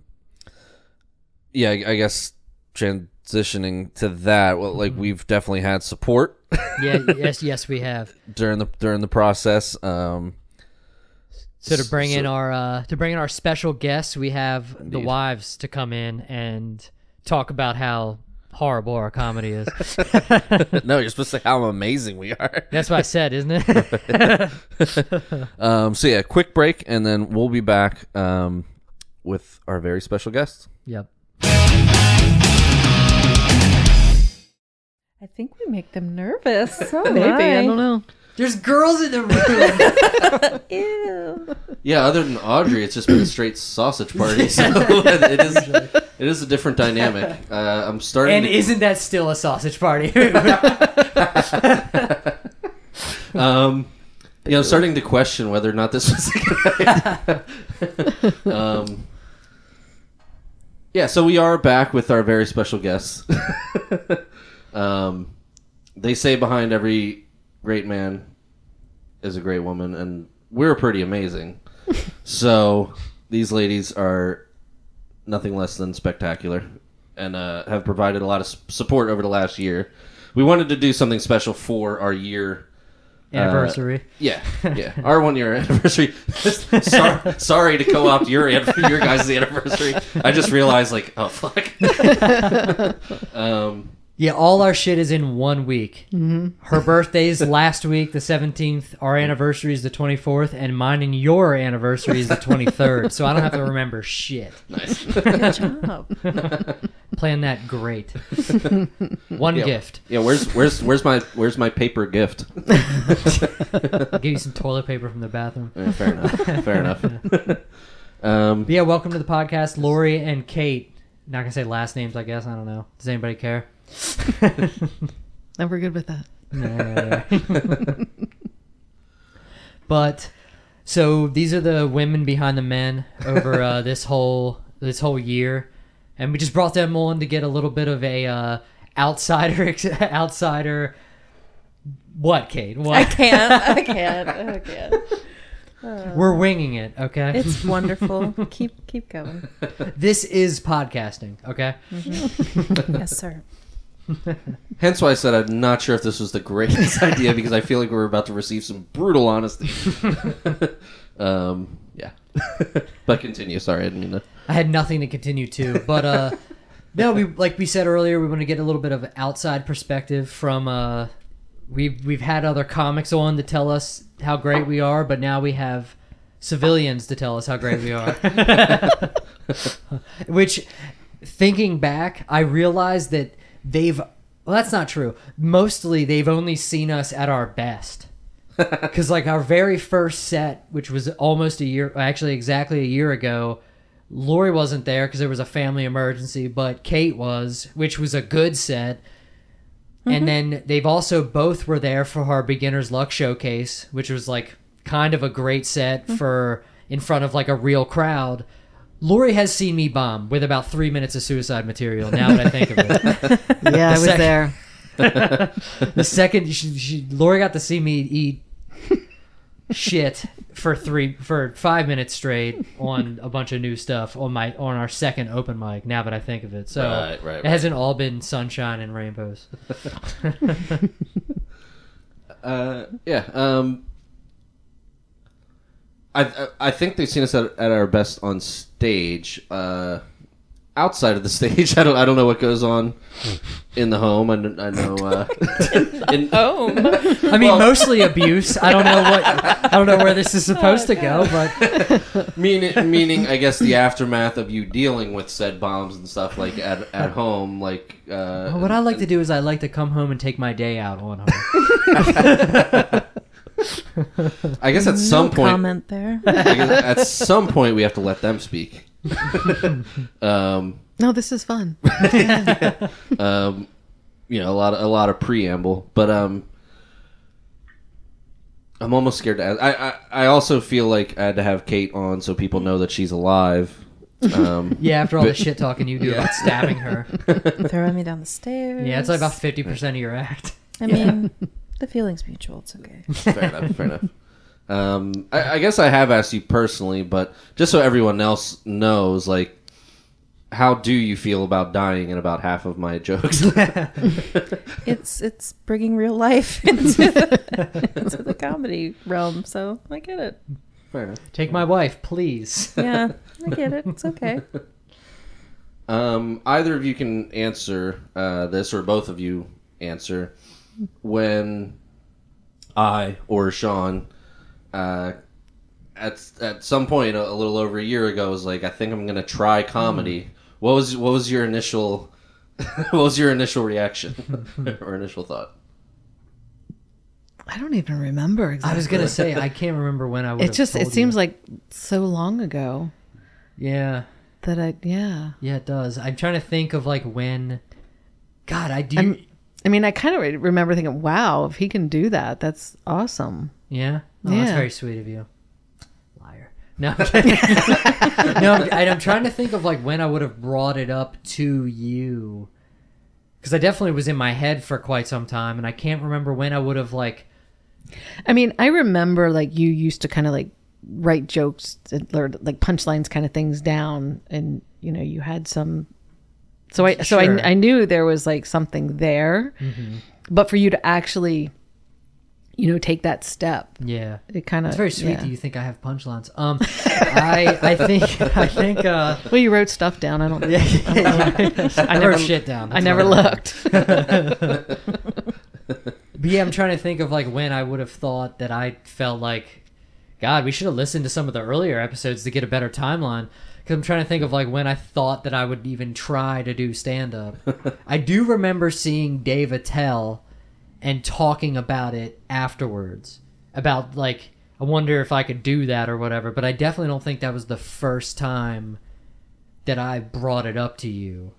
S1: yeah, I, I guess transitioning to that, well, like we've definitely had support
S2: yeah, yes, *laughs* yes, we have.
S1: during the during the process. Um,
S2: So to bring in our uh to bring in our special guests, we have the wives to come in and talk about how horrible our comedy is. *laughs* *laughs*
S1: no, you're supposed to say how amazing we are.
S2: That's what I said, isn't it? *laughs*
S1: Um, so yeah, quick break, and then we'll be back um, with our very special guest.
S2: yep.
S3: I think we make them nervous.
S4: So Maybe I don't know.
S2: There's girls in the room. *laughs*
S3: Ew.
S1: Yeah, other than Audrey, it's just been a straight sausage party. So *laughs* it is it is a different dynamic. Uh, I'm starting.
S2: and
S1: to,
S2: isn't that still a sausage party? *laughs*
S1: um, yeah, I'm starting to question whether or not this was a good idea. um, yeah, so we are back with our very special guests. um, they say behind every great man is a great woman, and we're pretty amazing. *laughs* so these ladies are nothing less than spectacular, and uh, have provided a lot of support over the last year. We wanted to do something special for our year
S2: Anniversary.
S1: yeah, yeah. *laughs* Our one year anniversary. *laughs* sorry, sorry to co-opt your your guys' anniversary. I just realized, like, oh fuck. um,
S2: Yeah, all our shit is in one week. Mm-hmm. Her birthday's last week, the 17th. Our anniversary is the 24th, and mine and your anniversary is the 23rd. so I don't have to remember shit.
S1: nice.
S3: Good job. *laughs*
S2: Plan that great. *laughs* One
S1: Yeah.
S2: gift.
S1: Yeah, where's where's where's my where's my paper gift?
S2: I'll *laughs* give you some toilet paper from the bathroom.
S1: Yeah, fair enough. Fair enough. um,
S2: yeah, welcome to the podcast, Lori and Kate. Not gonna say last names, I guess. I don't know. Does anybody care? *laughs*
S4: No, we're good with that.
S2: No. *laughs* but so these are the women behind the men over uh, *laughs* this whole this whole year, and we just brought them on to get a little bit of a uh, outsider outsider. What, Kate?
S3: I
S2: What?
S3: can't. I can't. I can't.
S2: We're winging it, okay?
S3: It's wonderful. keep keep going.
S2: this is podcasting, okay?
S3: Yes, sir. *laughs*
S1: hence why I said I'm not sure if this was the greatest *laughs* idea because I feel like we're about to receive some brutal honesty. *laughs* um, yeah. but continue. Sorry, I didn't mean to.
S2: I had nothing to continue to, but uh no, we like we said earlier, we want to get a little bit of outside perspective from uh we've we've had other comics on to tell us how great we are, but now we have civilians to tell us how great we are. Which thinking back, I realized that they've well that's not true. Mostly they've only seen us at our best. *laughs* Because like our very first set, which was almost a year, actually exactly a year ago, Lori wasn't there because there was a family emergency, but Kate was, which was a good set. And mm-hmm. then they've also both were there for our beginner's luck showcase, which was like kind of a great set mm-hmm. for in front of like a real crowd. Lori has seen me bomb with about three minutes of suicide material. Now that I think of it, *laughs*
S4: Yeah, I was
S2: sec-
S4: there. *laughs*
S2: the second she, she Lori got to see me eat shit for three for five minutes straight on a bunch of new stuff on my on our second open mic. Now that I think of it, so
S1: Right, right,
S2: it hasn't all been sunshine and rainbows. *laughs*
S1: Uh, yeah. Um, I I- I think they've seen us at, at our best on stage. Uh, outside of the *laughs* stage. I don't I don't know what goes on in the home. I, I know. Uh, *laughs* in, *laughs*
S3: Oh,
S2: I mean, mostly abuse. I don't know what. I don't know where this is supposed to go, but
S1: meaning meaning I guess the aftermath of you dealing with said bombs and stuff like at at home, like uh,
S2: what I like to do is I like to come home and take my day out on her.
S1: I guess at some
S3: no
S1: point
S3: comment there.
S1: At some point we have to let them speak. *laughs* um,
S4: No, this is fun. *laughs*
S1: um, you know, a lot of a lot of preamble, but um, I'm almost scared to ask. I, I I also feel like I had to have Kate on so people know that she's alive. Um, *laughs*
S2: Yeah, after all the shit talking you do about stabbing her.
S3: Throwing me down the stairs.
S2: Yeah, it's like about fifty percent of your act.
S3: I mean, the feeling's mutual. It's okay. *laughs*
S1: fair enough. Fair enough. Um, I, I guess I have asked you personally, but just so everyone else knows, like, how do you feel about dying in about half of my jokes? *laughs* *laughs*
S3: It's it's bringing real life into the, into the comedy realm. So I get it.
S1: fair enough.
S2: Take my wife, please.
S3: Yeah, I get it. It's okay.
S1: Um, either of you can answer uh, this, or both of you answer when I or Sean, uh, at at some point a, a little over a year ago, was like, I think I'm gonna try comedy. What was what was your initial *laughs* what was your initial reaction *laughs* or initial thought?
S4: I don't even remember exactly.
S2: I was gonna say I can't remember when I *laughs* would.
S4: It just it seems like so long ago
S2: yeah,
S4: that I yeah.
S2: yeah, it does. I'm trying to think of like when. God, I do.
S4: I'm, I mean, I kind of remember thinking, "Wow, if he can do that, that's awesome."
S2: Yeah. Oh, That's very sweet of you. Liar. No, I'm *laughs* no, I'm, I'm trying to think of like when I would have brought it up to you, because I definitely was in my head for quite some time, and I can't remember when I would have like.
S4: I mean, I remember like you used to kind of like write jokes or like punchlines kind of things down and you know, you had some so I so
S2: Sure.
S4: I I knew there was like something there. But for you to actually you know, take that step,
S2: Yeah.
S4: it kind of
S2: It's very sweet
S4: yeah.
S2: that you think I have punchlines. Um, I I think I think uh,
S4: Well, you wrote stuff down. I don't *laughs*
S2: I,
S4: I never
S2: wrote shit down.
S4: I never looked. *laughs*
S2: But yeah, I'm trying to think of like when I would have thought that I felt like, God, we should have listened to some of the earlier episodes to get a better timeline. Because I'm trying to think of like when I thought that I would even try to do stand up. I do remember seeing Dave Attell and talking about it afterwards. About like, I wonder if I could do that or whatever. But I definitely don't think that was the first time that I brought it up to you.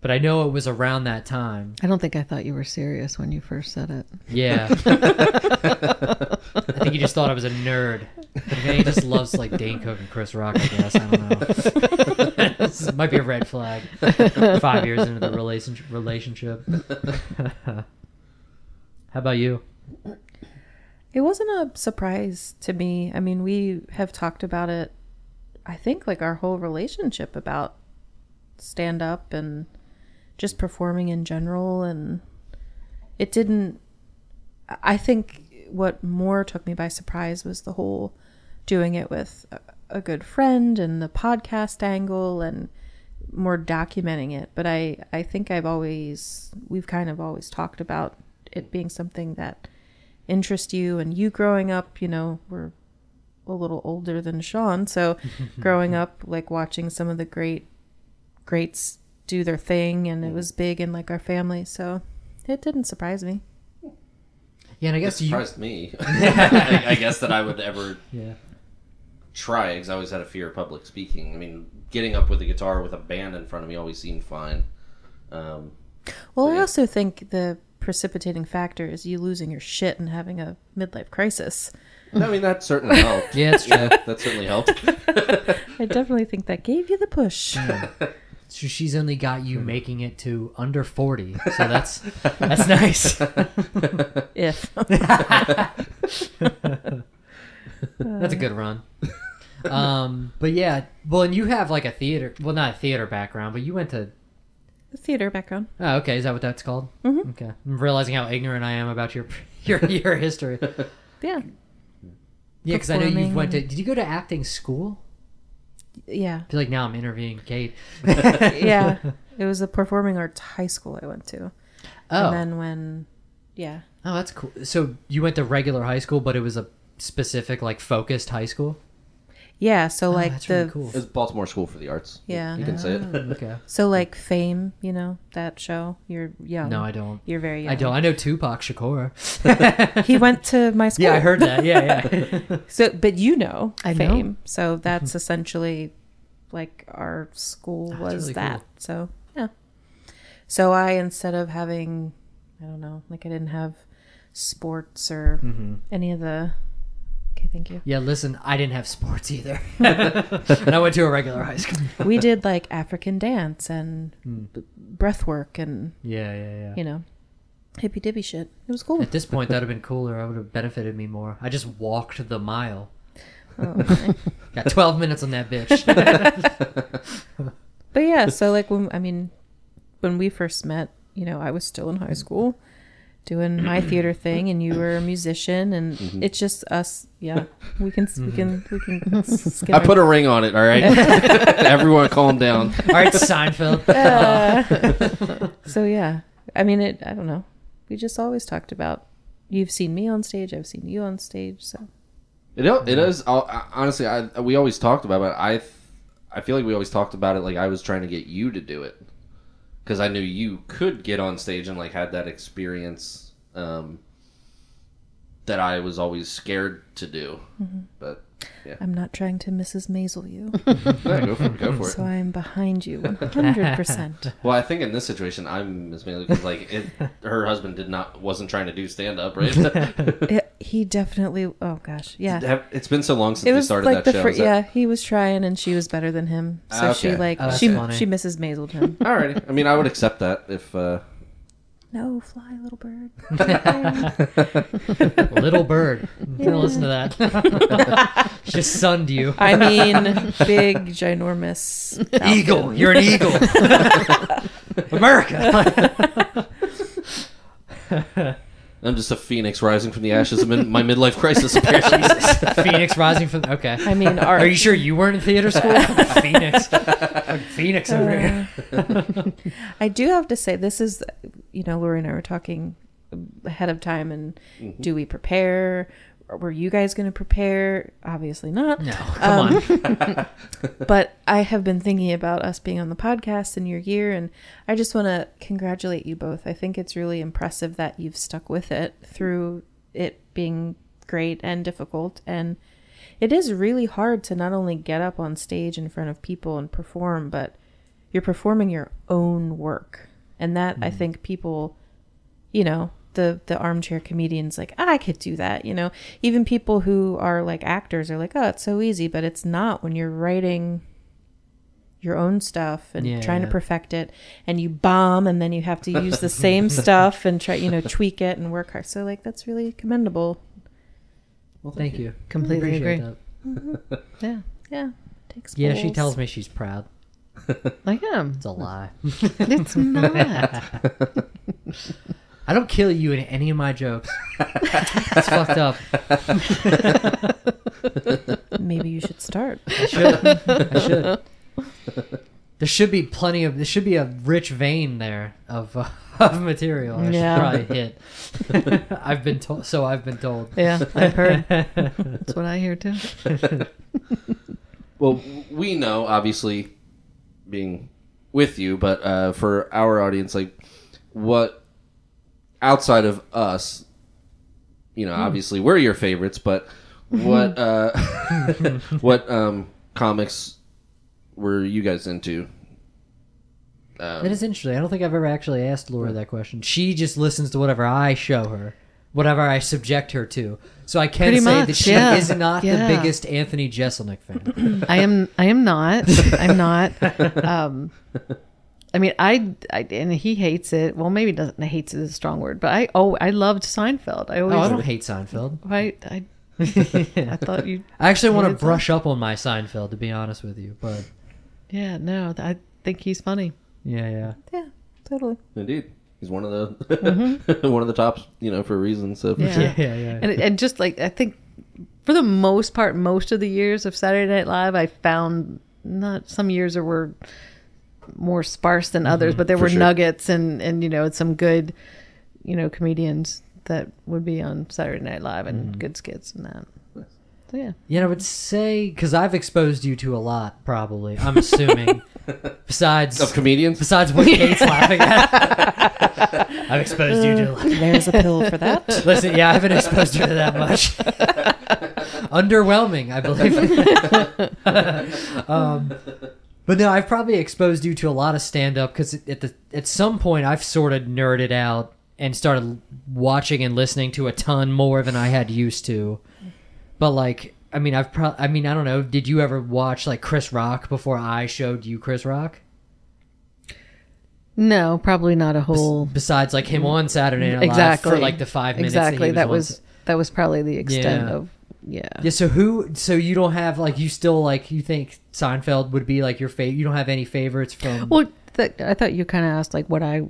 S2: But I know it was around that time.
S4: I don't think I thought you were serious when you first said it.
S2: Yeah. *laughs* I think he just thought I was a nerd. Maybe he just loves like Dane Cook and Chris Rock, I guess. I don't know. *laughs* this might be a red flag. Five years into the relationship. relationship. *laughs* How about you?
S3: It wasn't a surprise to me. I mean, we have talked about it, I think, like our whole relationship about stand up and just performing in general. And it didn't, I think what more took me by surprise was the whole doing it with a, good friend and the podcast angle and more documenting it. But I, I think I've always, we've kind of always talked about it being something that interest you and you growing up you know we're a little older than sean so *laughs* growing up like watching some of the great greats do their thing and it was big in like our family so it didn't surprise me
S2: Yeah, and I
S1: It
S2: guess you.
S1: surprised me. I, *laughs* I guess that I would ever
S2: Yeah.
S1: try because I always had a fear of public speaking. I mean, getting up with a guitar with a band in front of me always seemed fine. Um,
S3: well i
S1: Yeah.
S3: also think the precipitating factor is you losing your shit and having a midlife crisis
S1: I mean, that certainly helped. *laughs*
S2: Yeah, it's true.
S1: Yeah, that certainly helped. *laughs*
S3: i definitely think that gave you the push
S2: So she's only got you making it to under 40. So that's that's nice. *laughs*
S3: if *laughs*
S2: That's a good run. Um, but yeah, well, and you have like a theater, well, not a theater background, but you went to.
S3: the theater background
S2: Oh, okay, is that what that's called? Mm-hmm. Okay, I'm realizing how ignorant I am about your *laughs* your your history.
S3: yeah
S2: Yeah, because I know you
S3: Performing
S2: went to. Did you go to acting school?
S3: Yeah,
S2: I feel like now I'm interviewing Kate. *laughs*
S3: yeah. *laughs* It was a performing arts high school I went to,
S2: Oh,
S3: and then when, yeah,
S2: oh, that's cool. So you went to regular high school, but it was a specific, like, focused high school.
S3: Yeah. So
S2: Oh,
S3: like
S2: that's
S3: the
S2: really cool.
S1: It's Baltimore School for the Arts.
S3: Yeah.
S1: you can say it.
S2: Oh, okay. *laughs*
S3: so like Fame, you know that show. You're young.
S2: No, I don't.
S3: You're very young.
S2: I don't. I know Tupac Shakur. *laughs*
S3: He went to my school. *laughs*
S2: Yeah, I heard that. Yeah, yeah.
S3: So, but you know,
S4: I know.
S3: Fame. So that's essentially like our school
S2: That's
S3: was
S2: really
S3: that.
S2: cool.
S3: So yeah. So I instead of having, I don't know, like I didn't have sports or
S2: Mm-hmm.
S3: any of the. Okay, thank you.
S2: yeah, listen, I didn't have sports either. *laughs* and I went to a regular high school. *laughs*
S3: We did like African dance and
S2: Hmm.
S3: b- breath work and
S2: Yeah, yeah, yeah.
S3: you know, hippy dippy shit. It was cool.
S2: At this point, that would have been cooler. I would have benefited me more. I just walked the mile.
S3: Oh, *laughs* okay.
S2: Got 12 minutes on that bitch.
S3: But yeah, so like when I mean, when we first met, you know, I was still in high school doing my *clears throat* theater thing, and you were a musician, and
S1: Mm-hmm.
S3: it's just us. Yeah, we can we can we can. *laughs* Skip
S1: I put a ring on it. All right, *laughs* everyone, calm down.
S2: All right, Seinfeld. *laughs*
S3: so yeah, I mean, it. I don't know. We just always talked about. You've seen me on stage. I've seen you on stage. So
S1: It it is uh, honestly. I we always talked about it. I I feel like we always talked about it like I was trying to get you to do it because I knew you could get on stage and like had that experience um, that I was always scared to do. But
S3: I'm not trying to Mrs. Maisel you. *laughs*
S1: yeah, go for it. Go for it.
S3: so I'm behind you 100. percent *laughs*
S1: Well, I think in this situation, I'm Miss Bailey because like it, her husband did not wasn't trying to do stand up, right? *laughs*
S3: He definitely. Oh gosh, yeah.
S1: It's been so long since
S3: It
S1: we started
S3: like
S1: that
S3: the
S1: show.
S3: fir-
S1: is that-
S3: yeah, he was trying and she was better than him. So
S1: Ah,
S3: she like
S2: Oh,
S3: she
S2: funny.
S3: she Mrs. Maisel him.
S1: Alrighty. I mean, I would accept that if. uh
S3: no, fly, little bird. *laughs*
S2: Little bird. *laughs* Don't listen to that. *laughs* Just sunned you.
S3: I mean, big, ginormous
S2: Eagle. You're an eagle. America.
S1: I'm just a phoenix rising from the ashes of mid- my midlife crisis.
S2: Phoenix rising from. Okay.
S3: I mean, our,
S2: Are you sure you weren't in theater school? Phoenix. Phoenix over uh, here.
S3: I do have to say, this is, you know, Lori and I were talking ahead of time, and do we prepare? Were you guys going to prepare? Obviously not.
S2: No, come
S3: Um,
S2: on. *laughs*
S3: but I have been thinking about us being on the podcast in your year, and I just want to congratulate you both. I think it's really impressive that you've stuck with it through it being great and difficult. And it is really hard to not only get up on stage in front of people and perform, but you're performing your own work. And that I mm. think people, you know, the the armchair comedians like ah, I could do that, you know. Even people who are like actors are like, "Oh, it's so easy," but it's not when you're writing your own stuff and
S2: Yeah,
S3: trying
S2: yeah.
S3: to perfect it and you bomb and then you have to use the same *laughs* stuff and try, you know, tweak it and work hard. So like that's really commendable.
S2: Well, thank you.
S4: Completely
S2: Appreciate
S4: agree.
S2: that. Mm-hmm.
S4: Yeah,
S3: Yeah. Takes
S2: Yeah, she tells me she's proud.
S4: I am.
S2: It's a lie.
S4: It's not. *laughs*
S2: I don't kill you in any of my jokes. It's fucked up.
S3: Maybe you should start.
S2: I should. I should. There should be plenty of. There should be a rich vein there of uh, *laughs* of material. I
S3: Yeah.
S2: should probably hit. *laughs* I've been told. So I've been told.
S4: Yeah, I've heard. That's what I hear too.
S1: well, we know, obviously, being with you, but uh, for our audience, like, what outside of us, you know, obviously we're your favorites, but *laughs* what uh, *laughs* what um, comics were you guys into? Um,
S2: That is interesting. I don't think I've ever actually asked Laura that question. She just listens to whatever I show her, whatever I subject her to. So I can
S4: Pretty
S2: say that she
S4: yeah.
S2: is not
S4: Yeah.
S2: the biggest Anthony Jeselnik fan.
S4: I am. I am not. I'm not. *laughs* Um, I mean, I, I and he hates it. Well, maybe doesn't hates it is a strong word, but I oh I loved Seinfeld. I always
S2: Oh, I don't hate Seinfeld. *laughs*
S4: I, I, I *laughs* thought you.
S2: I actually want to
S4: Hated
S2: brush up on my Seinfeld, to be honest with you. But
S4: Yeah, no, I think he's funny.
S2: yeah, yeah.
S3: Yeah, totally.
S1: Indeed, he's one of the *laughs* one of the tops, you know, for a reason. So for
S4: Yeah.
S1: sure. *laughs*
S2: Yeah, yeah, yeah.
S4: and and just like I think for the most part, most of the years of Saturday Night Live, I found not some years there were more sparse than others, but there
S1: Mm-hmm. For
S4: were
S1: sure.
S4: nuggets and and you know some good, you know, comedians that would be on Saturday Night Live and
S1: Mm-hmm.
S4: good skits and that. So yeah,
S2: You know, I would say because I've exposed you to a lot, probably. I'm assuming. *laughs* besides,
S1: Of comedians?
S2: besides what Kate's laughing at, *laughs* I've exposed you to. a lot.
S3: There's a pill for that. *laughs*
S2: Listen, yeah, I haven't exposed her to that much. Underwhelming, I believe. um, but no, I've probably exposed you to a lot of stand up because at the at some point I've sort of nerded out and started watching and listening to a ton more than I had used to. But like, I mean, I've pro- I mean, I don't know. Did you ever watch like Chris Rock before I showed you Chris Rock?
S4: no, probably not a whole
S2: Besides, like him on Saturday Night Live
S4: exactly
S2: for like the five minutes. that he
S4: exactly that
S2: on
S4: was that was probably the extent
S2: Yeah.
S4: of yeah.
S2: Yeah. So who? So you don't have like you still like you think Seinfeld would be like your favorite? You don't have any favorites from
S4: Well, th- I thought you kind of asked like what I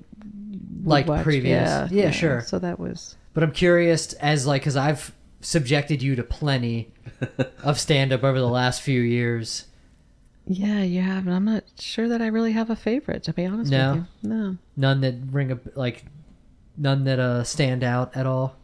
S2: like
S4: watch.
S2: previous?
S4: Yeah,
S2: Yeah, sure.
S4: So that was
S2: But I'm curious as like because I've subjected you to plenty *laughs* of stand up over the last few years.
S4: yeah. You have, and I'm not sure that I really have a favorite to be honest
S2: No?
S4: with you. No.
S2: None that ring a like none that uh stand out at all.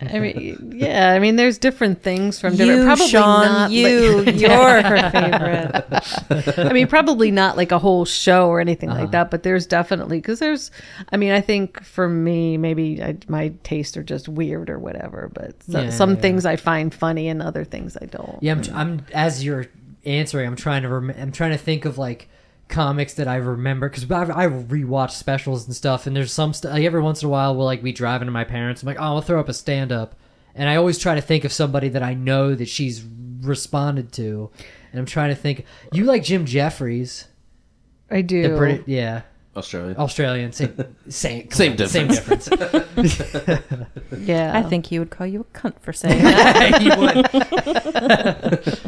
S4: I mean, yeah. I mean, there's different things from different.
S3: You,
S4: probably
S3: Sean,
S4: not like-
S3: you, *laughs* you're her favorite.
S4: I mean, probably not like a whole show or anything
S2: Uh-huh.
S4: like that, but there's definitely because there's. I mean, I think for me, maybe I, my tastes are just weird or whatever. But so,
S2: Yeah,
S4: some
S2: yeah.
S4: things I find funny and other things I don't.
S2: Yeah, I'm, I'm as you're answering, I'm trying to rem- I'm trying to think of like comics that I remember because I, I rewatch specials and stuff, and there's some st- like every once in a while we'll like be driving to my parents. I'm like, oh, I'll throw up a stand up, and I always try to think of somebody that I know that she's responded to, and I'm trying to think. You like Jim Jeffries,
S4: I do.
S2: the Brit- yeah,
S1: Australia.
S2: Australian, same, *laughs* same,
S1: Same
S2: same difference. *laughs*
S4: yeah.
S3: I think he would call you a cunt for saying *laughs* that.
S2: He would.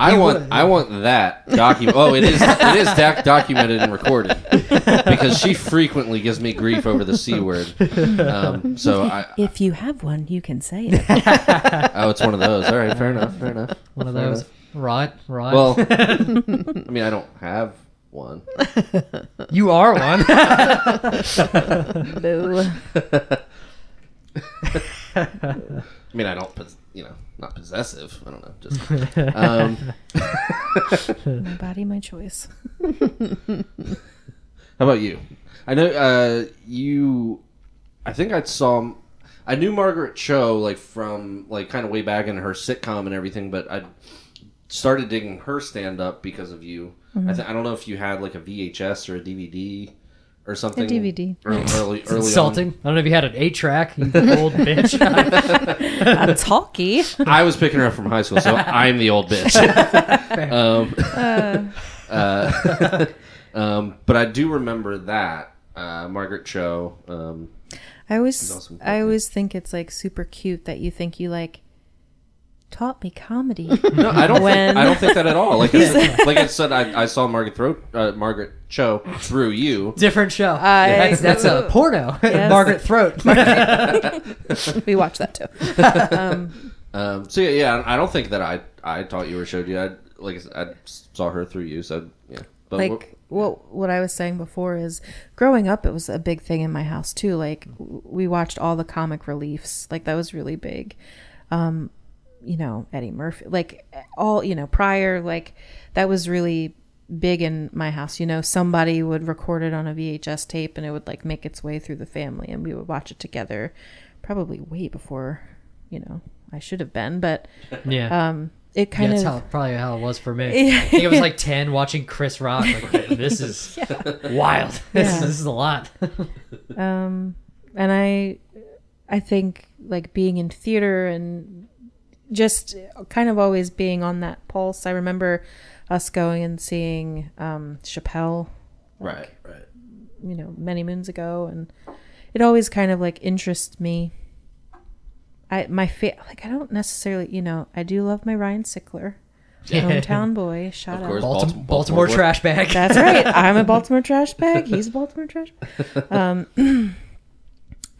S1: I
S2: He
S1: want
S2: would.
S1: I want that document. Oh, it is *laughs* it is doc- documented and recorded because she frequently gives me grief over the c word. Um, so I
S3: if you have one, you can say it. *laughs*
S1: oh, it's one of those. All right, fair enough. Fair enough.
S2: One of
S1: Fair
S2: those,
S1: enough.
S2: right? Right.
S1: Well, *laughs* I mean, I don't have one.
S2: you are one.
S3: Boo.
S1: I mean, I don't, pos- you know, not possessive. I don't know. Just *laughs* um,
S3: My *laughs* body, my choice. *laughs*
S1: how about you? I know uh, you. I think I saw. I knew Margaret Cho like from like kind of way back in her sitcom and everything, but I started digging her stand up because of you. I, th- I don't know if you had like a VHS or a DVD or something.
S3: A DVD.
S1: Early, early, early
S2: Insulting.
S1: on.
S2: I don't know if you had an eight track, you old bitch. *laughs*
S3: A talkie. *laughs*
S1: I was picking her up from high school, so I'm the old bitch. *laughs* um, uh, um, but I do remember that uh, Margaret Cho. Um,
S3: I always,
S1: awesome.
S3: I always think it's like super cute that you think you like taught me comedy. *laughs*
S1: no, I don't.
S3: When-
S1: Think, I don't think that at all. Like, I *laughs* said, like I said, I, I saw Margaret Throat, uh, Margaret Cho through you.
S2: Different show.
S3: I-
S2: that's that's a porno. *laughs*
S3: Yes.
S2: Margaret Throat.
S3: we watched that too. Um,
S1: Um, so yeah, yeah, I don't think that I I taught you or showed you. I like I, said, I saw her through you. So yeah, but
S3: like what what I was saying before is growing up it was a big thing in my house too like we watched all the comic reliefs like that was really big um you know Eddie Murphy like all you know prior like that was really big in my house you know somebody would record it on a VHS tape and it would like make its way through the family and we would watch it together probably way before you know I should have been but *laughs*
S2: Yeah.
S3: um it
S2: Yeah,
S3: kind
S2: that's
S3: of
S2: how, probably how it was for me. Yeah. *laughs* I think it was like *laughs* 10 watching Chris Rock. Like, this is wild. This,
S3: Yeah.
S2: is, this is a lot.
S3: um and i i think like being in theater and just kind of always being on that pulse i remember us going and seeing um chappelle
S1: right, right.
S3: you know many moons ago and it always kind of like interests me i my fa- like i don't necessarily you know i do love my ryan sickler hometown *laughs* boy shout
S1: Of
S3: out
S1: course.
S2: Baltimore,
S1: Baltimore-
S2: Baltimore,
S1: Baltimore
S2: trash bag.
S3: That's right. *laughs* I'm a Baltimore trash bag. He's a Baltimore trash. Bag. *laughs* Um, *clears throat*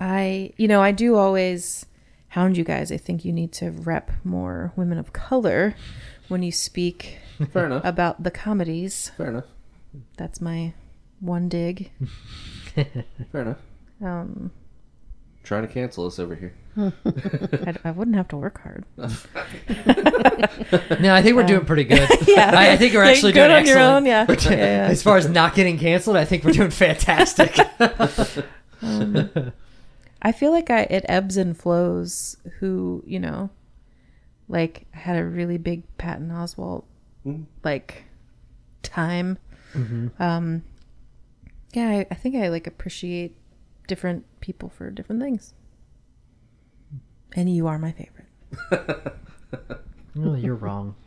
S3: I, you know, I do always hound you guys. I think you need to rep more women of color when you speak *laughs*
S1: Fair enough.
S3: about the comedies.
S1: Fair enough.
S3: That's my one dig. *laughs*
S1: Fair enough.
S3: Um,
S1: Trying to cancel us over here. *laughs*
S3: I, I wouldn't have to work hard.
S2: No, I think we're doing pretty good.
S3: Yeah,
S2: I, I think we're
S3: You're
S2: actually
S3: good
S2: doing
S3: on your
S2: excellent.
S3: own. Yeah, yeah, yeah.
S2: As far as not getting canceled, I think we're doing fantastic.
S3: I feel like I it ebbs and flows. Who you know, like I had a really big Patton Oswalt
S1: Mhm.
S3: like time.
S2: Mm-hmm.
S3: Um, yeah, I, I think I like appreciate different people for different things. And you are my favorite.
S2: oh, you're wrong. *laughs*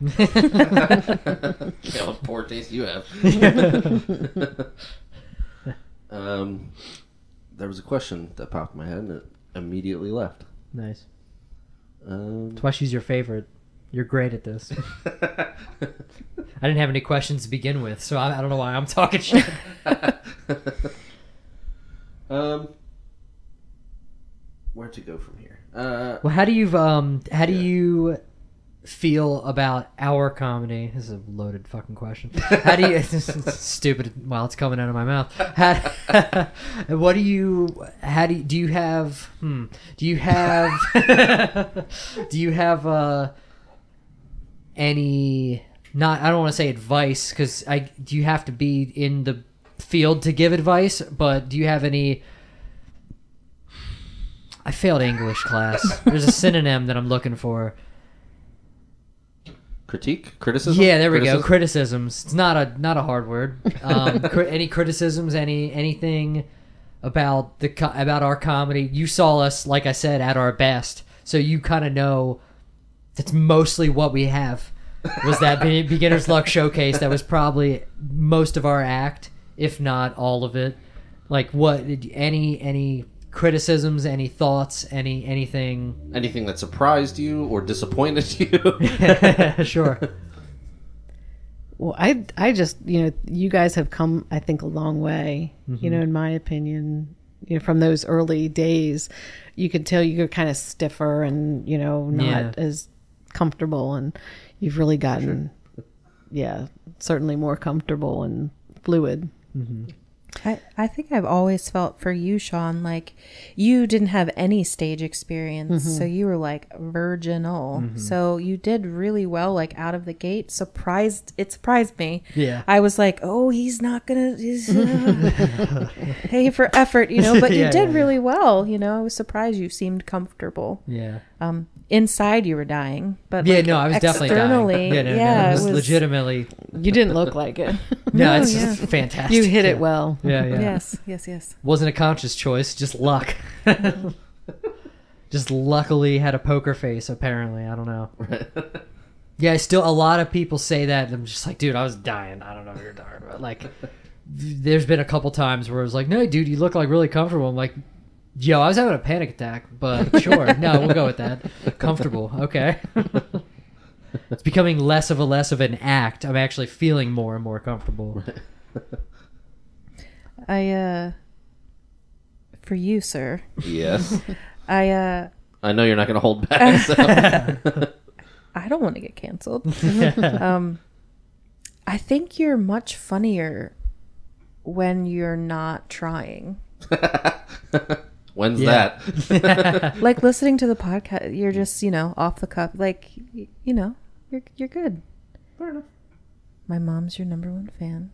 S1: Yeah, poor taste you have. *laughs* *laughs* um, there was a question that popped in my head and it immediately left.
S2: Nice.
S1: Um,
S2: That's why she's your favorite. You're great at this. *laughs* I didn't have any questions to begin with, so I, I don't know why I'm talking shit. *laughs*
S1: um, where to go from here? Uh,
S2: Well, how do you um how do you feel about our comedy? This is a loaded fucking question. How do you *laughs* stupid while it's coming out of my mouth? How, *laughs* what do you how do you, do you have hmm, do you have *laughs* do you have uh any not I don't want to say advice cuz I do you have to be in the field to give advice, but do you have any I failed English class. There's a synonym that I'm looking for.
S1: Critique, criticism.
S2: Yeah, there we go. Criticisms. It's not a not a hard word. *laughs* Um, cri- any criticisms? Any anything about the co- about our comedy? You saw us, like I said, at our best, so you kind of know that's mostly what we have. Was that be- *laughs* beginner's luck showcase? That was probably most of our act, if not all of it. Like what? Any any criticisms? Any thoughts? Any anything?
S1: Anything that surprised you or disappointed *laughs* you? *laughs*
S2: sure.
S4: Well, I I just you know you guys have come I think a long way. You know, mm-hmm. in my opinion, you know from those early days, you could tell you were kind of stiffer and you know not
S2: Yeah.
S4: as comfortable, and you've really gotten, yeah, certainly more comfortable and fluid. Mm-hmm.
S3: I, I think I've always felt for you, Sean, like you didn't have any stage experience. So you were like virginal. So you did really well, like out of the gate. Surprised, it surprised me.
S2: Yeah.
S3: I was like, oh, he's not going *laughs* to pay for effort, you know, but you *laughs*
S2: Yeah,
S3: did
S2: yeah, yeah.
S3: really well. You know, I was surprised you seemed comfortable.
S2: Yeah.
S3: Um, inside you were dying, but
S2: Yeah,
S3: like,
S2: no, I was definitely
S3: externally,
S2: dying. Yeah, no,
S3: yeah,
S2: no, it
S3: it
S2: was,
S3: was
S2: legitimately.
S4: You didn't look like it.
S2: No, *laughs*
S3: No,
S2: it's
S3: yeah.
S2: just fantastic.
S4: you hit
S2: yeah.
S4: it well.
S2: Yeah, yeah.
S3: Yes, yes, yes.
S2: Wasn't a conscious choice, just luck. *laughs* just luckily had a poker face. Apparently, I don't know. *laughs* Yeah, still a lot of people say that. and I'm just like, dude, I was dying. I don't know what you're talking about. Like, there's been a couple times where I was like, no, dude, you look like really comfortable. I'm like, yo, I was having a panic attack, but *laughs* sure, no, we'll go with that. Comfortable, okay. *laughs* it's becoming less of a less of an act. I'm actually feeling more and more comfortable.
S3: I, uh, for you, sir,
S1: yes. *laughs*
S3: I, uh,
S1: I know you're not going to hold back. So.
S3: I don't want to get canceled. um, I think you're much funnier when you're not trying.
S1: When's
S2: Yeah.
S1: that? *laughs*
S3: Like listening to the podcast, you're just you know off the cuff. Like you know, you're you're good.
S1: Fair enough.
S3: My mom's your number one fan.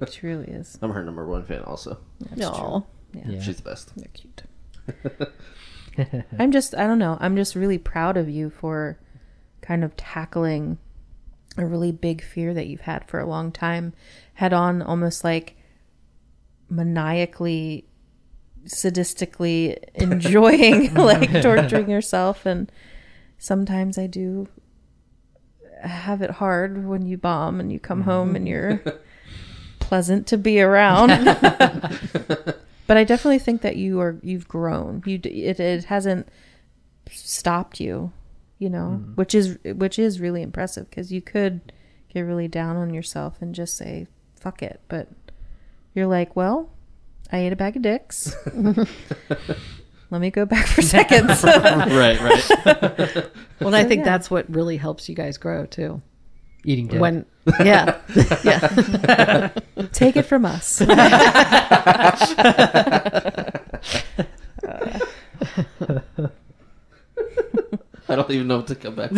S3: *laughs* she really is.
S1: I'm her number one fan. Also,
S3: That's
S4: No.
S3: true.
S2: Yeah.
S1: she's the best.
S3: They're cute. *laughs* I'm just I don't know. I'm just really proud of you for kind of tackling a really big fear that you've had for a long time head on almost like maniacally sadistically enjoying *laughs* *laughs* like torturing yourself and sometimes I do have it hard when you bomb and you come home and you're mm-hmm. *laughs* pleasant to be around. But I definitely think that you are you've grown. you it, it hasn't stopped you, you know, mm. which is which is really impressive because you could get really down on yourself and just say fuck it, but you're like, well, I ate a bag of dicks. *laughs* Let me go back for seconds. *laughs*
S1: right, right. *laughs*
S4: Well, and I think
S3: yeah.
S4: that's what really helps you guys grow too.
S2: Eating dick.
S4: when yeah yeah
S3: Take it from us.
S1: I don't even know what to come back.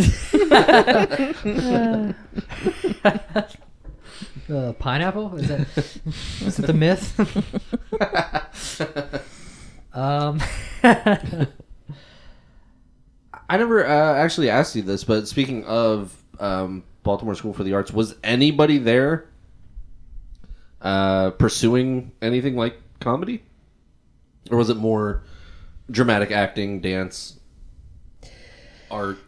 S2: Uh, pineapple? Is that *laughs* is that the myth? *laughs* um, *laughs*
S1: I never uh, actually asked you this, but speaking of um, Baltimore School for the Arts, was anybody there uh, pursuing anything like comedy, or was it more dramatic acting, dance, art?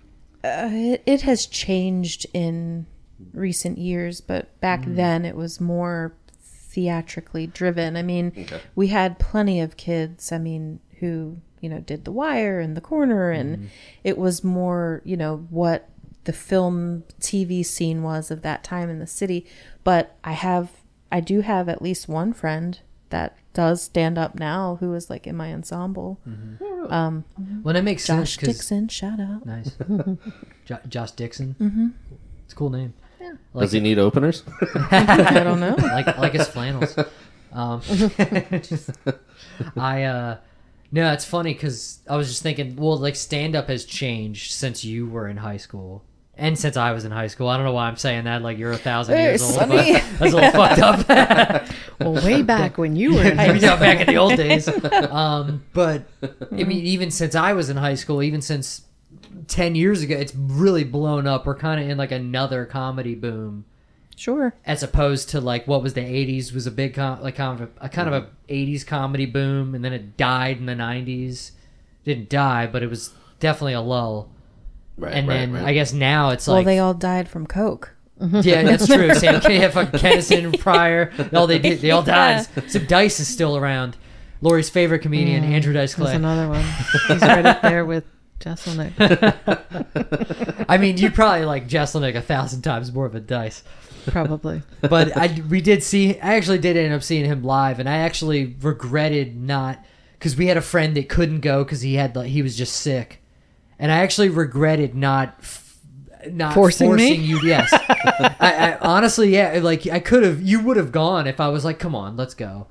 S3: Uh, it, it has changed in recent years, but back then it was more theatrically driven. I mean,
S1: Okay.
S3: we had plenty of kids, I mean, who, you know, did The Wire and The Corner, and it was more, you know, what the film TV scene was of that time in the city. But I have, I do have at least one friend that does stand up now who is like in my ensemble. Um,
S2: well, that makes sense
S3: Josh
S2: 'cause-
S3: Dixon, shout out.
S2: Nice. *laughs* jo- Josh Dixon. Mm-hmm. It's a cool name.
S1: Does he need openers? *laughs*
S3: I don't know.
S2: like like his flannels. Um, *laughs* just- I uh, no, it's funny because I was just thinking. Well, like stand up has changed since you were in high school. And since I was in high school, I don't know why I'm saying that. Like you're a thousand
S3: Hey,
S2: years old.
S3: Sonny.
S2: But *laughs* that's a little fucked up.
S4: well way back when you were in
S2: I mean, yeah, back in the old days. Um, but I mean, even since I was in high school, even since ten years ago, it's really blown up. We're kind of in like another comedy boom,
S3: Sure.
S2: as opposed to like what was the '80s was a big com- like kind of a, a kind of a '80s comedy boom, and then it died in the '90s. Didn't die, but it was definitely a lull.
S1: right,
S2: And
S1: right,
S2: then
S1: right.
S2: I guess now it's
S3: well,
S2: like well
S3: they all died from coke. *laughs*
S2: yeah, that's true. *laughs* Sam yeah, uh, fucking Kinison, Pryor, all they did, they all died. So Dice is still around. Lori's favorite comedian, Andrew Dice
S4: There's
S2: Clay.
S4: another one *laughs* he's right up there with Jeselnik *laughs*
S2: I mean, you probably like Jeselnik a thousand times more of a Dice.
S4: probably
S2: But I, we did see. I actually did end up seeing him live, and I actually regretted not because we had a friend that couldn't go because he had like he was just sick, and I actually regretted not. f- Not
S4: Forcing
S2: forcing,
S4: me?
S2: you, yes. *laughs* I, I honestly, yeah, like I could have, you would have gone if I was like, "Come on, let's go."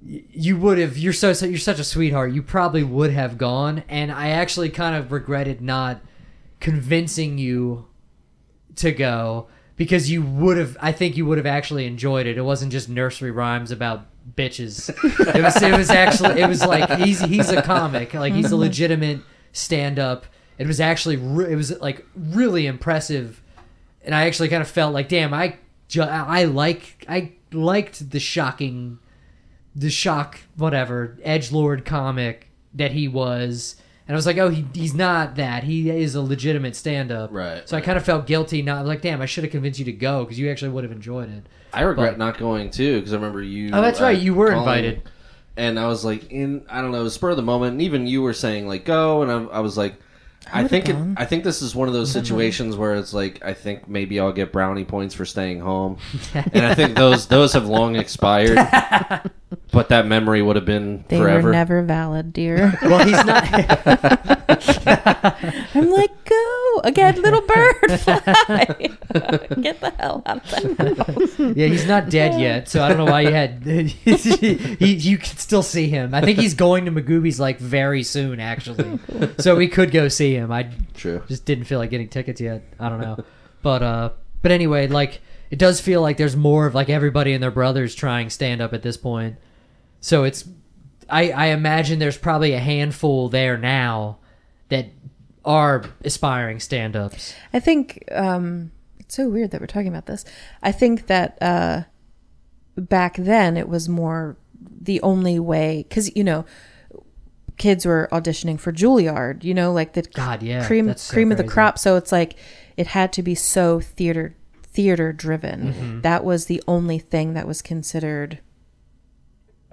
S2: You would have. You're so, so you're such a sweetheart. You probably would have gone, and I actually kind of regretted not convincing you to go because you would have I think you would have actually enjoyed it. It wasn't just nursery rhymes about bitches. It was it was actually it was like he's he's a comic. Like he's a mm-hmm. legitimate stand up. It was actually re- it was like really impressive. And I actually kind of felt like damn, I ju- I like I liked the shocking the shock whatever edge lord comic that he was. And i was like oh he, he's not that. He is a legitimate stand-up.
S1: Right,
S2: so i kind of felt guilty not like damn i should have convinced you to go because you actually would have enjoyed it.
S1: I regret
S2: but-
S1: not going too because I remember you.
S2: Oh, that's
S1: uh,
S2: right, you were
S1: calling,
S2: invited.
S1: and I was like, in I don't know, it was spur of the moment, and even you were saying like go, and I, I was like, I,
S3: would've
S1: think it,
S3: gone.
S1: I think this is one of those situations where it's like I think maybe I'll get brownie points for staying home, *laughs* and I think those those have long expired, *laughs* but that memory would have been
S3: They
S1: forever.
S3: were never valid, dear. *laughs*
S2: well he's not *laughs*
S3: I'm like, go again, little bird, *laughs* fly. Get the hell out of that house.
S2: yeah he's not dead yet so i don't know why you had he, you can still see him i think he's going to Magooby's like very soon actually so we could go see him i
S1: True.
S2: just didn't feel like getting tickets yet. I don't know, but uh, but anyway, like it does feel like there's more of like everybody and their brothers trying stand up at this point. So it's, I I imagine there's probably a handful there now that are aspiring stand ups.
S3: I think um, it's so weird that we're talking about this. I think that uh, back then it was more the only way because you know kids were auditioning for Juilliard. You know, like the
S2: God, yeah,
S3: cream
S2: so
S3: cream of the crop. So it's like it had to be so theater theater driven.
S2: Mm-hmm.
S3: That was the only thing that was considered.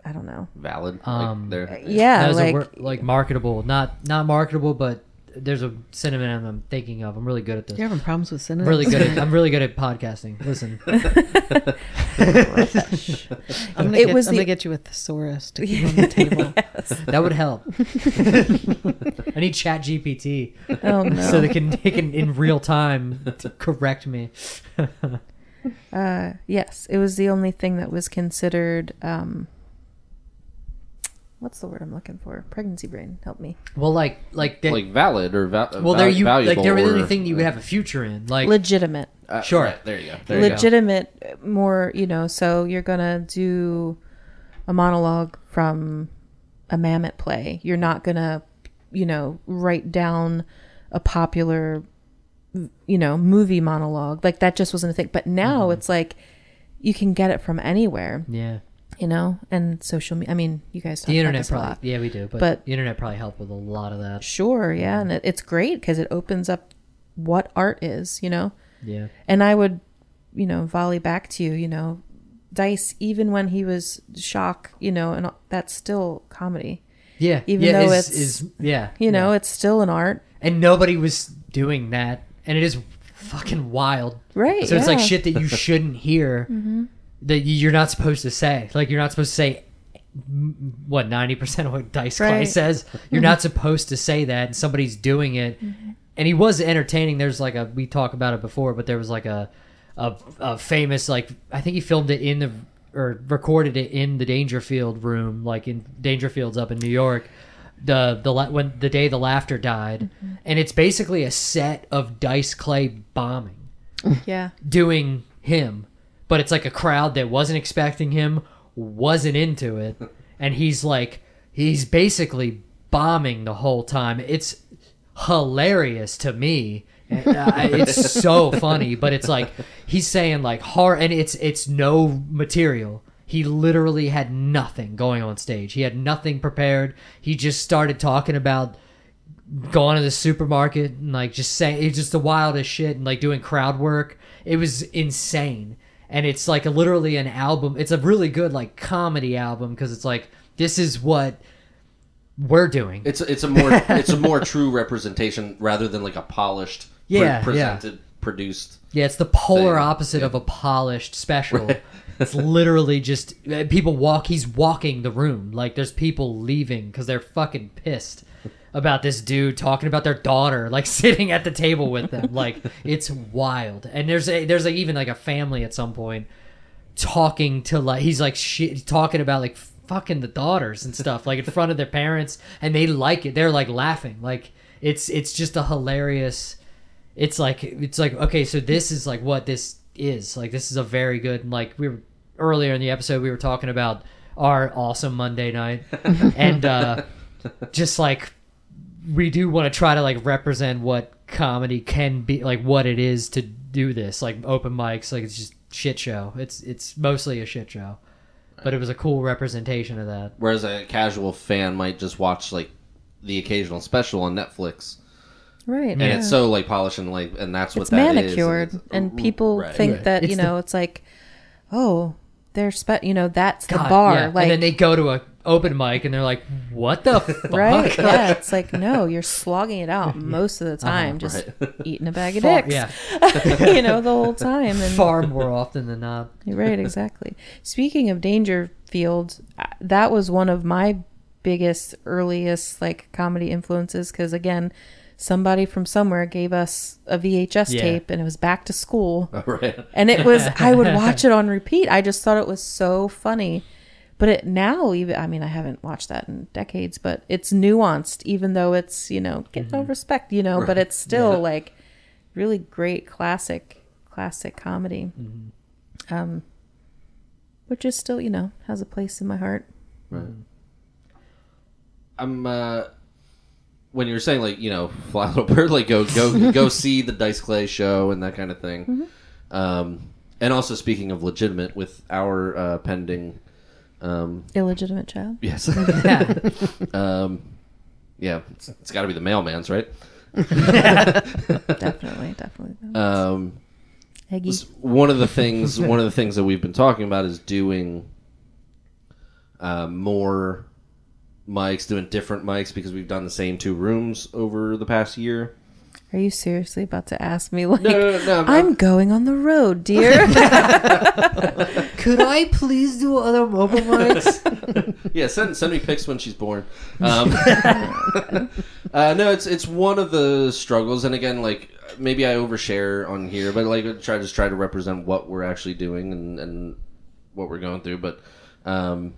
S3: I don't know.
S1: Valid.
S2: Um,
S1: like there.
S3: Yeah,
S2: That was a
S3: like
S2: wor- like marketable, not not marketable, but there's a synonym I'm thinking of. I'm really good at this.
S4: You're having problems with synonyms.
S2: Really good. At, I'm really good at *laughs* podcasting. Listen, *laughs*
S4: I'm gonna,
S3: It
S4: get,
S3: was
S4: I'm
S3: the-
S4: gonna get you a thesaurus to keep on the *laughs* table.
S2: that would help. I need Chat GPT
S3: Oh no.
S2: so they can they can in real time to correct me.
S3: Uh, yes, it was the only thing that was considered. Um, what's the word I'm looking for? Pregnancy brain. Help me.
S2: Well, like like they,
S1: like valid or val-
S2: well, there you like
S1: valuable
S2: there was anything you would have a future in. Like
S3: Legitimate.
S1: Uh,
S2: Sure.
S1: right, there you go. There you go.
S3: Legitimate. More. You know. So you're gonna do a monologue from a Mamet play. You're not gonna, you know, write down a popular, you know, movie monologue. Like that just wasn't a thing. But now it's like you can get it from anywhere.
S2: yeah,
S3: You know, and social media. I mean, you guys talk
S2: the
S3: about
S2: internet
S3: this a
S2: probably
S3: lot.
S2: yeah we do, but,
S3: But-
S2: the internet probably helped with a lot of that.
S3: Sure, yeah, and it, it's great because it opens up what art is, you know.
S2: Yeah,
S3: And I would, you know, volley back to you, you know, Dice. Even when he was shock, you know, and that's still comedy.
S2: yeah.
S3: Even
S2: yeah,
S3: though
S2: is,
S3: it's-
S2: is yeah,
S3: You know,
S2: yeah.
S3: it's still an art,
S2: and nobody was doing that, and it is fucking wild.
S3: right?
S2: So it's like.
S3: Mm-hmm.
S2: shit that you *laughs* shouldn't hear that you're not supposed to say. Like you're not supposed to say what ninety percent of what Dice Clay
S3: Right.
S2: says. You're not *laughs* supposed to say that, and somebody's doing it.
S3: Mm-hmm.
S2: And he was entertaining. There's like a we talk about it before, but there was like a a, a famous like I think he filmed it in the or recorded it in the Dangerfield room, like in Dangerfield's up in New York. The the when the day the laughter died, and it's basically a set of Dice Clay bombing
S3: Yeah,
S2: doing him, but it's like a crowd that wasn't expecting him, wasn't into it, *laughs* and he's like he's basically bombing the whole time. It's hilarious to me. Uh, it's *laughs* so funny, but it's like he's saying like hard, and it's it's no material. He literally had nothing going on stage. He had nothing prepared. He just started talking about going to the supermarket and like just saying it's just the wildest shit and like doing crowd work. It was insane. And it's like a, literally an album. It's a really good like comedy album because it's like this is what we're doing.
S1: It's it's a more *laughs* it's a more true representation rather than like a polished, pre-
S2: Yeah, yeah.
S1: presented, produced.
S2: Yeah, it's the polar
S1: thing.
S2: opposite of a polished special. *laughs* It's literally just uh, people walk. He's walking the room like there's people leaving because they're fucking pissed about this dude talking about their daughter, like *laughs* sitting at the table with them. Like *laughs* it's wild. And there's a there's like even like a family at some point talking to like he's like shit talking about like fucking the daughters and stuff like in front of their parents and they like it they're like laughing like it's it's just a hilarious it's like it's like okay so this is like what this is like this is a very good like we were earlier in the episode we were talking about our awesome monday night *laughs* and uh just like we do want to try to like represent what comedy can be like what it is to do this like open mics like it's just shit show it's it's mostly a shit show but it was a cool representation of that
S1: Whereas a casual fan might just watch like the occasional special on Netflix,
S3: right.
S1: and
S3: yeah.
S1: it's so like polished and like, and that's what
S3: it's
S1: that is,
S3: manicured,
S1: it's-
S3: and people
S1: right.
S3: think
S2: Right.
S3: that
S2: It's
S3: you
S2: the-
S3: know it's like, oh, they're spe- you know that's the bar,
S2: yeah.
S3: like
S2: and then they go to a open mic and they're like what the *laughs* fuck
S3: right? yeah, *laughs* it's like no, you're slogging it out *laughs* most of the
S2: Uh-huh,
S3: time, just eating a bag of
S2: Far-
S3: dicks,
S2: yeah
S3: you know, the whole time, and
S2: far more often than not
S3: right, exactly. Speaking of Dangerfield, uh, that was one of my biggest, earliest like comedy influences because again, somebody from somewhere gave us a VHS
S2: Yeah.
S3: tape and it was back to school.
S1: right.
S3: And it was I would watch it on repeat. I just thought it was so funny. But it now even I mean I haven't watched that in decades, but it's nuanced even though it's, you know, get no respect, you know, but it's still like really great classic classic comedy. Um which is still, you know, has a place in my heart. Right.
S1: I'm uh when you're saying like you know *laughs* fly little bird like go go *laughs* go see the Dice Clay show and that kind of thing,
S3: Mm-hmm.
S1: um, and also speaking of legitimate with our uh, pending, um,
S3: Illegitimate child.
S1: yes, *laughs*
S2: yeah
S1: um, yeah, it's, it's got to be the mailman's right. *laughs*
S3: Definitely, definitely.
S1: Um,
S3: Eggy.
S1: s- one of the things one of the things that we've been talking about is doing uh, more mics, doing different mics because we've done the same two rooms over the past year.
S3: Are you seriously about to ask me like
S1: No, no, no, no, I'm-
S3: I'm going on the road, dear? *laughs* *laughs*
S2: Could I please do other mobile mics? *laughs*
S1: Yeah, send send me pics when she's born. Um, uh, no, it's it's one of the struggles, and again, like maybe I overshare on here, but like I try just try to represent what we're actually doing and and what we're going through. But um,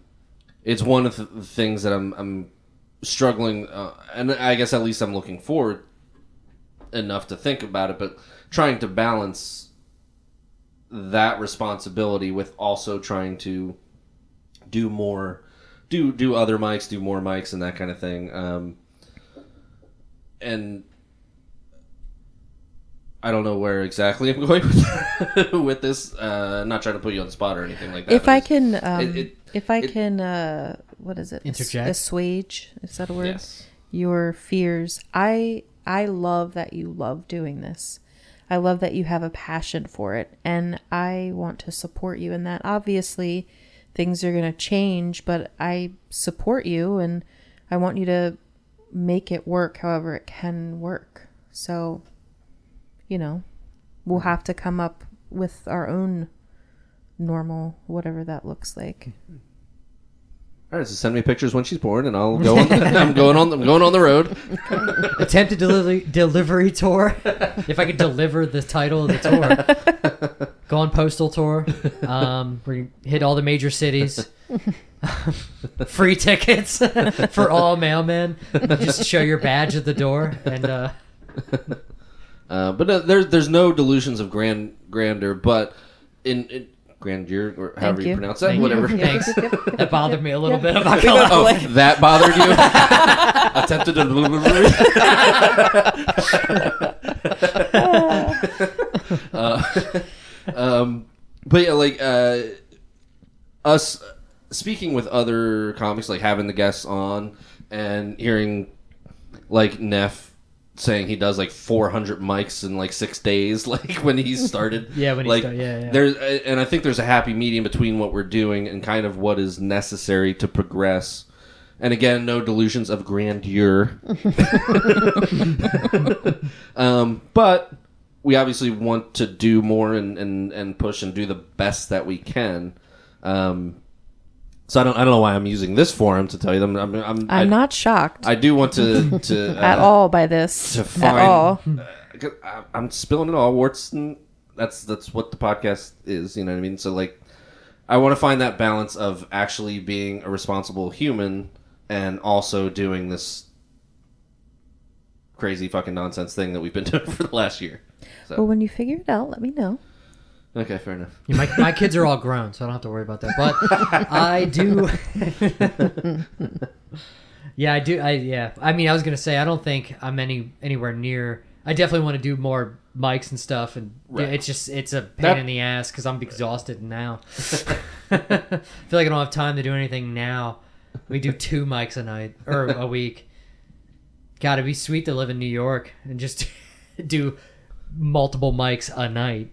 S1: it's one of the things that I'm I'm struggling, uh, and I guess at least I'm looking forward enough to think about it, but trying to balance that responsibility with also trying to do more do do other mics do more mics and that kind of thing um and I don't know where exactly I'm *laughs* going with, with this. Uh, not trying to put you on the spot or anything like that.
S3: if I can, um,
S1: it- it-
S3: if I
S1: it-
S3: can, uh, what is it? Ass-
S2: Interject?
S3: Assuage. Is that a word?
S1: yes,
S3: Your fears. I I love that you love doing this. I love that you have a passion for it, and I want to support you in that. Obviously, things are going to change, but I support you, and I want you to make it work however it can work. So, you know, we'll have to come up with our own normal, whatever that looks like. *laughs*
S1: all right. So send me pictures when she's born, and I'll go. On, I'm going on. I'm going on the road. *laughs*
S2: Attempted delivery delivery tour. If I could deliver the title of the tour, *laughs* go on postal tour. Um, we hit all the major cities. *laughs* Free tickets for all mailmen. Just show your badge at the door, and uh,
S1: Uh, but no, there's there's no delusions of grand grandeur, but in, in grandeur or however you.
S3: you.
S1: pronounce that,
S2: Thank you.
S1: whatever.
S2: Thanks. *laughs* That bothered me a little bit. I'm not gonna lie.
S1: Oh, that bothered you? *laughs* Attempted to. *laughs* uh, um, but yeah, like uh, us speaking with other comics, like having the guests on and hearing like Neff saying he does like 400 mics in like six days, *laughs* like when he started. *laughs*
S2: Yeah, when he
S1: like,
S2: start- yeah, yeah.
S1: There's and I think there's a happy medium between what we're doing and kind of what is necessary to progress. And again, no delusions of grandeur. *laughs* um, but we obviously want to do more and, and, and push and do the best that we can. Um, so I don't I don't know why I'm using this forum to tell you them. I'm I'm,
S3: I'm
S1: I,
S3: not shocked
S1: I do want to to *laughs* uh,
S3: at all by this
S1: to find at
S3: all.
S1: uh, I- I'm spilling it all. Warts and that's that's what the podcast is. You know what I mean? So like, I want to find that balance of actually being a responsible human and also doing this crazy fucking nonsense thing that we've been *laughs* doing for the last year.
S3: Well, when you figure it out, let me know.
S1: Okay, fair enough.
S2: Yeah, my, my kids are all grown, so I don't have to worry about that. But I do. *laughs* yeah, I do. I yeah. I mean, I was gonna say I don't think I'm any anywhere near. I definitely want to do more mics and stuff, and
S1: Right.
S2: it's just it's a pain
S1: That-
S2: in the ass because I'm exhausted now. *laughs* *laughs* I feel like I don't have time to do anything now. We do two mics a night or a week. God, it'd be sweet to live in New York and just do multiple mics a night.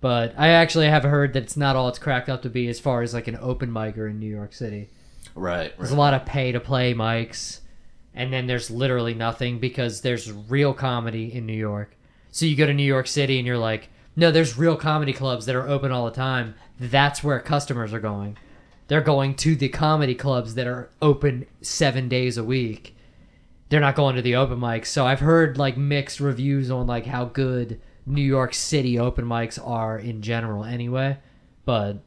S2: But I actually have heard that it's not all it's cracked up to be as far as like an open micer in New York City.
S1: Right.
S2: There's a lot of pay to play mics, and then there's literally nothing because there's real comedy in New York. So you go to New York City and you're like, no, there's real comedy clubs that are open all the time. That's where customers are going. They're going to the comedy clubs that are open seven days a week. They're not going to the open mics. So I've heard like mixed reviews on like how good New York City open mics are in general anyway. But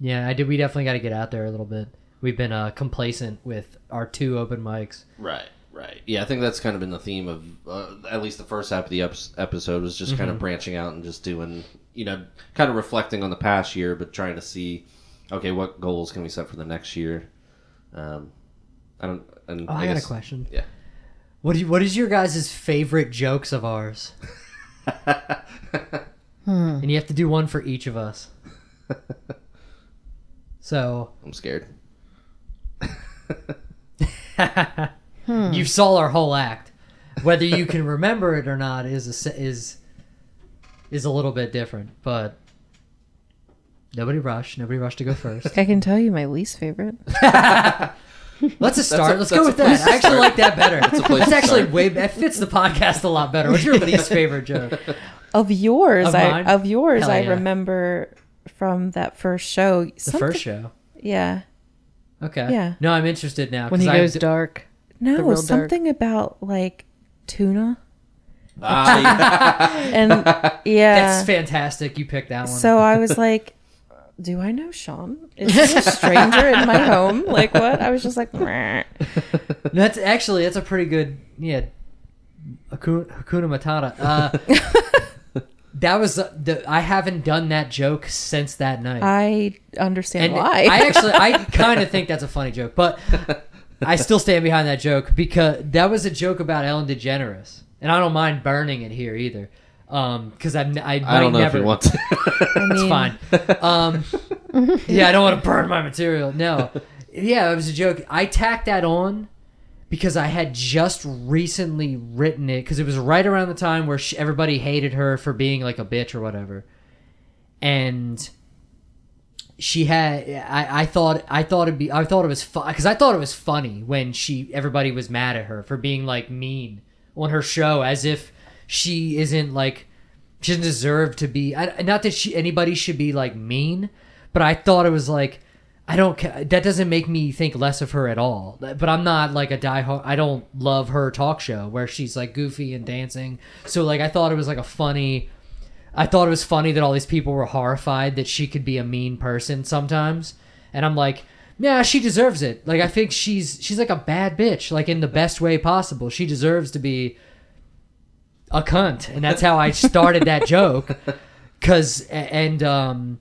S2: yeah, I did. We definitely got to get out there a little bit. We've been uh, complacent with our two open mics.
S1: Right, right. Yeah, I think that's kind of been the theme of uh, at least the first half of the ep- episode was just kind of branching out and just doing, you know, kind of reflecting on the past year, but trying to see, okay, what goals can we set for the next year? Um, I don't. And
S2: Oh, I, got
S1: guess-
S2: a question.
S1: Yeah.
S2: What do you, What is your guys' favorite jokes of ours? *laughs* Hmm. And you have to do one for each of us. So
S1: I'm scared. *laughs*
S2: you saw our whole act. Whether you can remember it or not is a, is is a little bit different. But nobody rush. Nobody rush to go first.
S3: I can tell you my least favorite. *laughs*
S2: Let's just start.
S1: a-
S2: Let's go with that.
S1: to
S2: I actually like that better. That's
S1: a place to
S2: actually
S1: start.
S2: way. That fits the podcast a lot better. What's your least *laughs* favorite joke?
S3: Of yours,
S2: Of
S3: I of yours,
S2: Hell
S3: I
S2: yeah.
S3: remember from that first show.
S2: The first show.
S3: yeah.
S2: Okay.
S3: Yeah.
S2: No, I'm interested now.
S4: when he
S2: 'cause I
S4: goes dark.
S3: No,
S4: real dark.
S3: something about like tuna
S1: Ah, *laughs*
S3: and *laughs* yeah.
S2: That's fantastic. You picked that one.
S3: So I was like, "Do I know Sean? Is he a stranger in my *laughs* home? Like what?" I was just like, "Meh." *laughs*
S2: That's actually that's a pretty good yeah. Hakuna, Hakuna Matata. Uh, *laughs* that was uh, the I haven't done that joke since that night.
S3: "I understand
S2: and
S3: why."
S2: I actually I kind of think that's a funny joke, but I still stand behind that joke because that was a joke about Ellen DeGeneres, and I don't mind burning it here either. Um, because I I,
S1: I don't know
S2: never,
S1: if you want to. *laughs*
S3: I mean,
S2: It's fine. Um, *laughs* yeah, I don't want to burn my material. No. Yeah, it was a joke. I tacked that on because I had just recently written it because it was right around the time where she, everybody hated her for being like a bitch or whatever, and she had. I, I thought I thought it'd be I thought it was fun because I thought it was funny when she everybody was mad at her for being like mean on her show as if she isn't like she doesn't deserve to be I, not that she anybody should be like mean but i thought it was like i don't that doesn't make me think less of her at all. But i'm not like a diehard i don't love her talk show where she's like goofy and dancing. So like i thought it was like a funny i thought it was funny that all these people were horrified that she could be a mean person sometimes. And i'm like yeah she deserves it. Like i think she's she's like a bad bitch like in the best way possible. She deserves to be a cunt and that's how i started that joke *laughs* because and um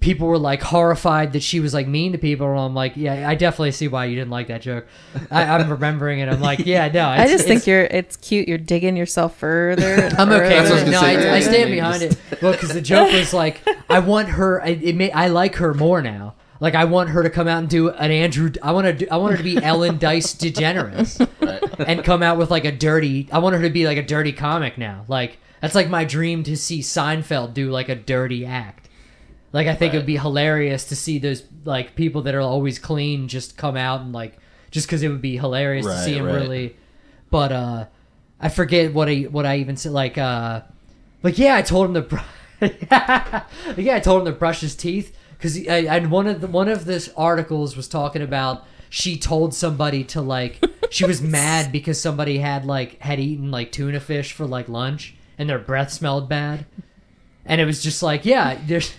S2: people were like horrified that she was like mean to people and i'm like yeah i definitely see why you didn't like that joke I, i'm remembering it i'm like yeah no
S3: I
S2: it's-
S3: just think you're it's cute. You're digging yourself further. *laughs*
S2: I'm okay
S1: That's
S2: with
S1: what I
S2: No,
S1: gonna.
S2: I, I stand
S1: yeah,
S2: behind
S1: just-
S2: it. Well, because the joke was like, I want her. I, it may, I like her more now. Like I want her to come out and do an Andrew. I want to. Do, I want her to be *laughs* Ellen Dice DeGeneres and come out with like a dirty. I want her to be like a dirty comic now. Like that's like my dream to see Seinfeld do like a dirty act. Like I think it would be hilarious to see those like people that are always clean just come out and like just because it would be hilarious to see him
S1: right.
S2: really. But uh, I forget what I what I even said. Like uh, like yeah, I told him to. Br- *laughs* yeah, I told him to brush his teeth because and one of the one of this articles was talking about she told somebody to like she was *laughs* mad because somebody had like had eaten like tuna fish for like lunch and their breath smelled bad. And it was just like yeah there's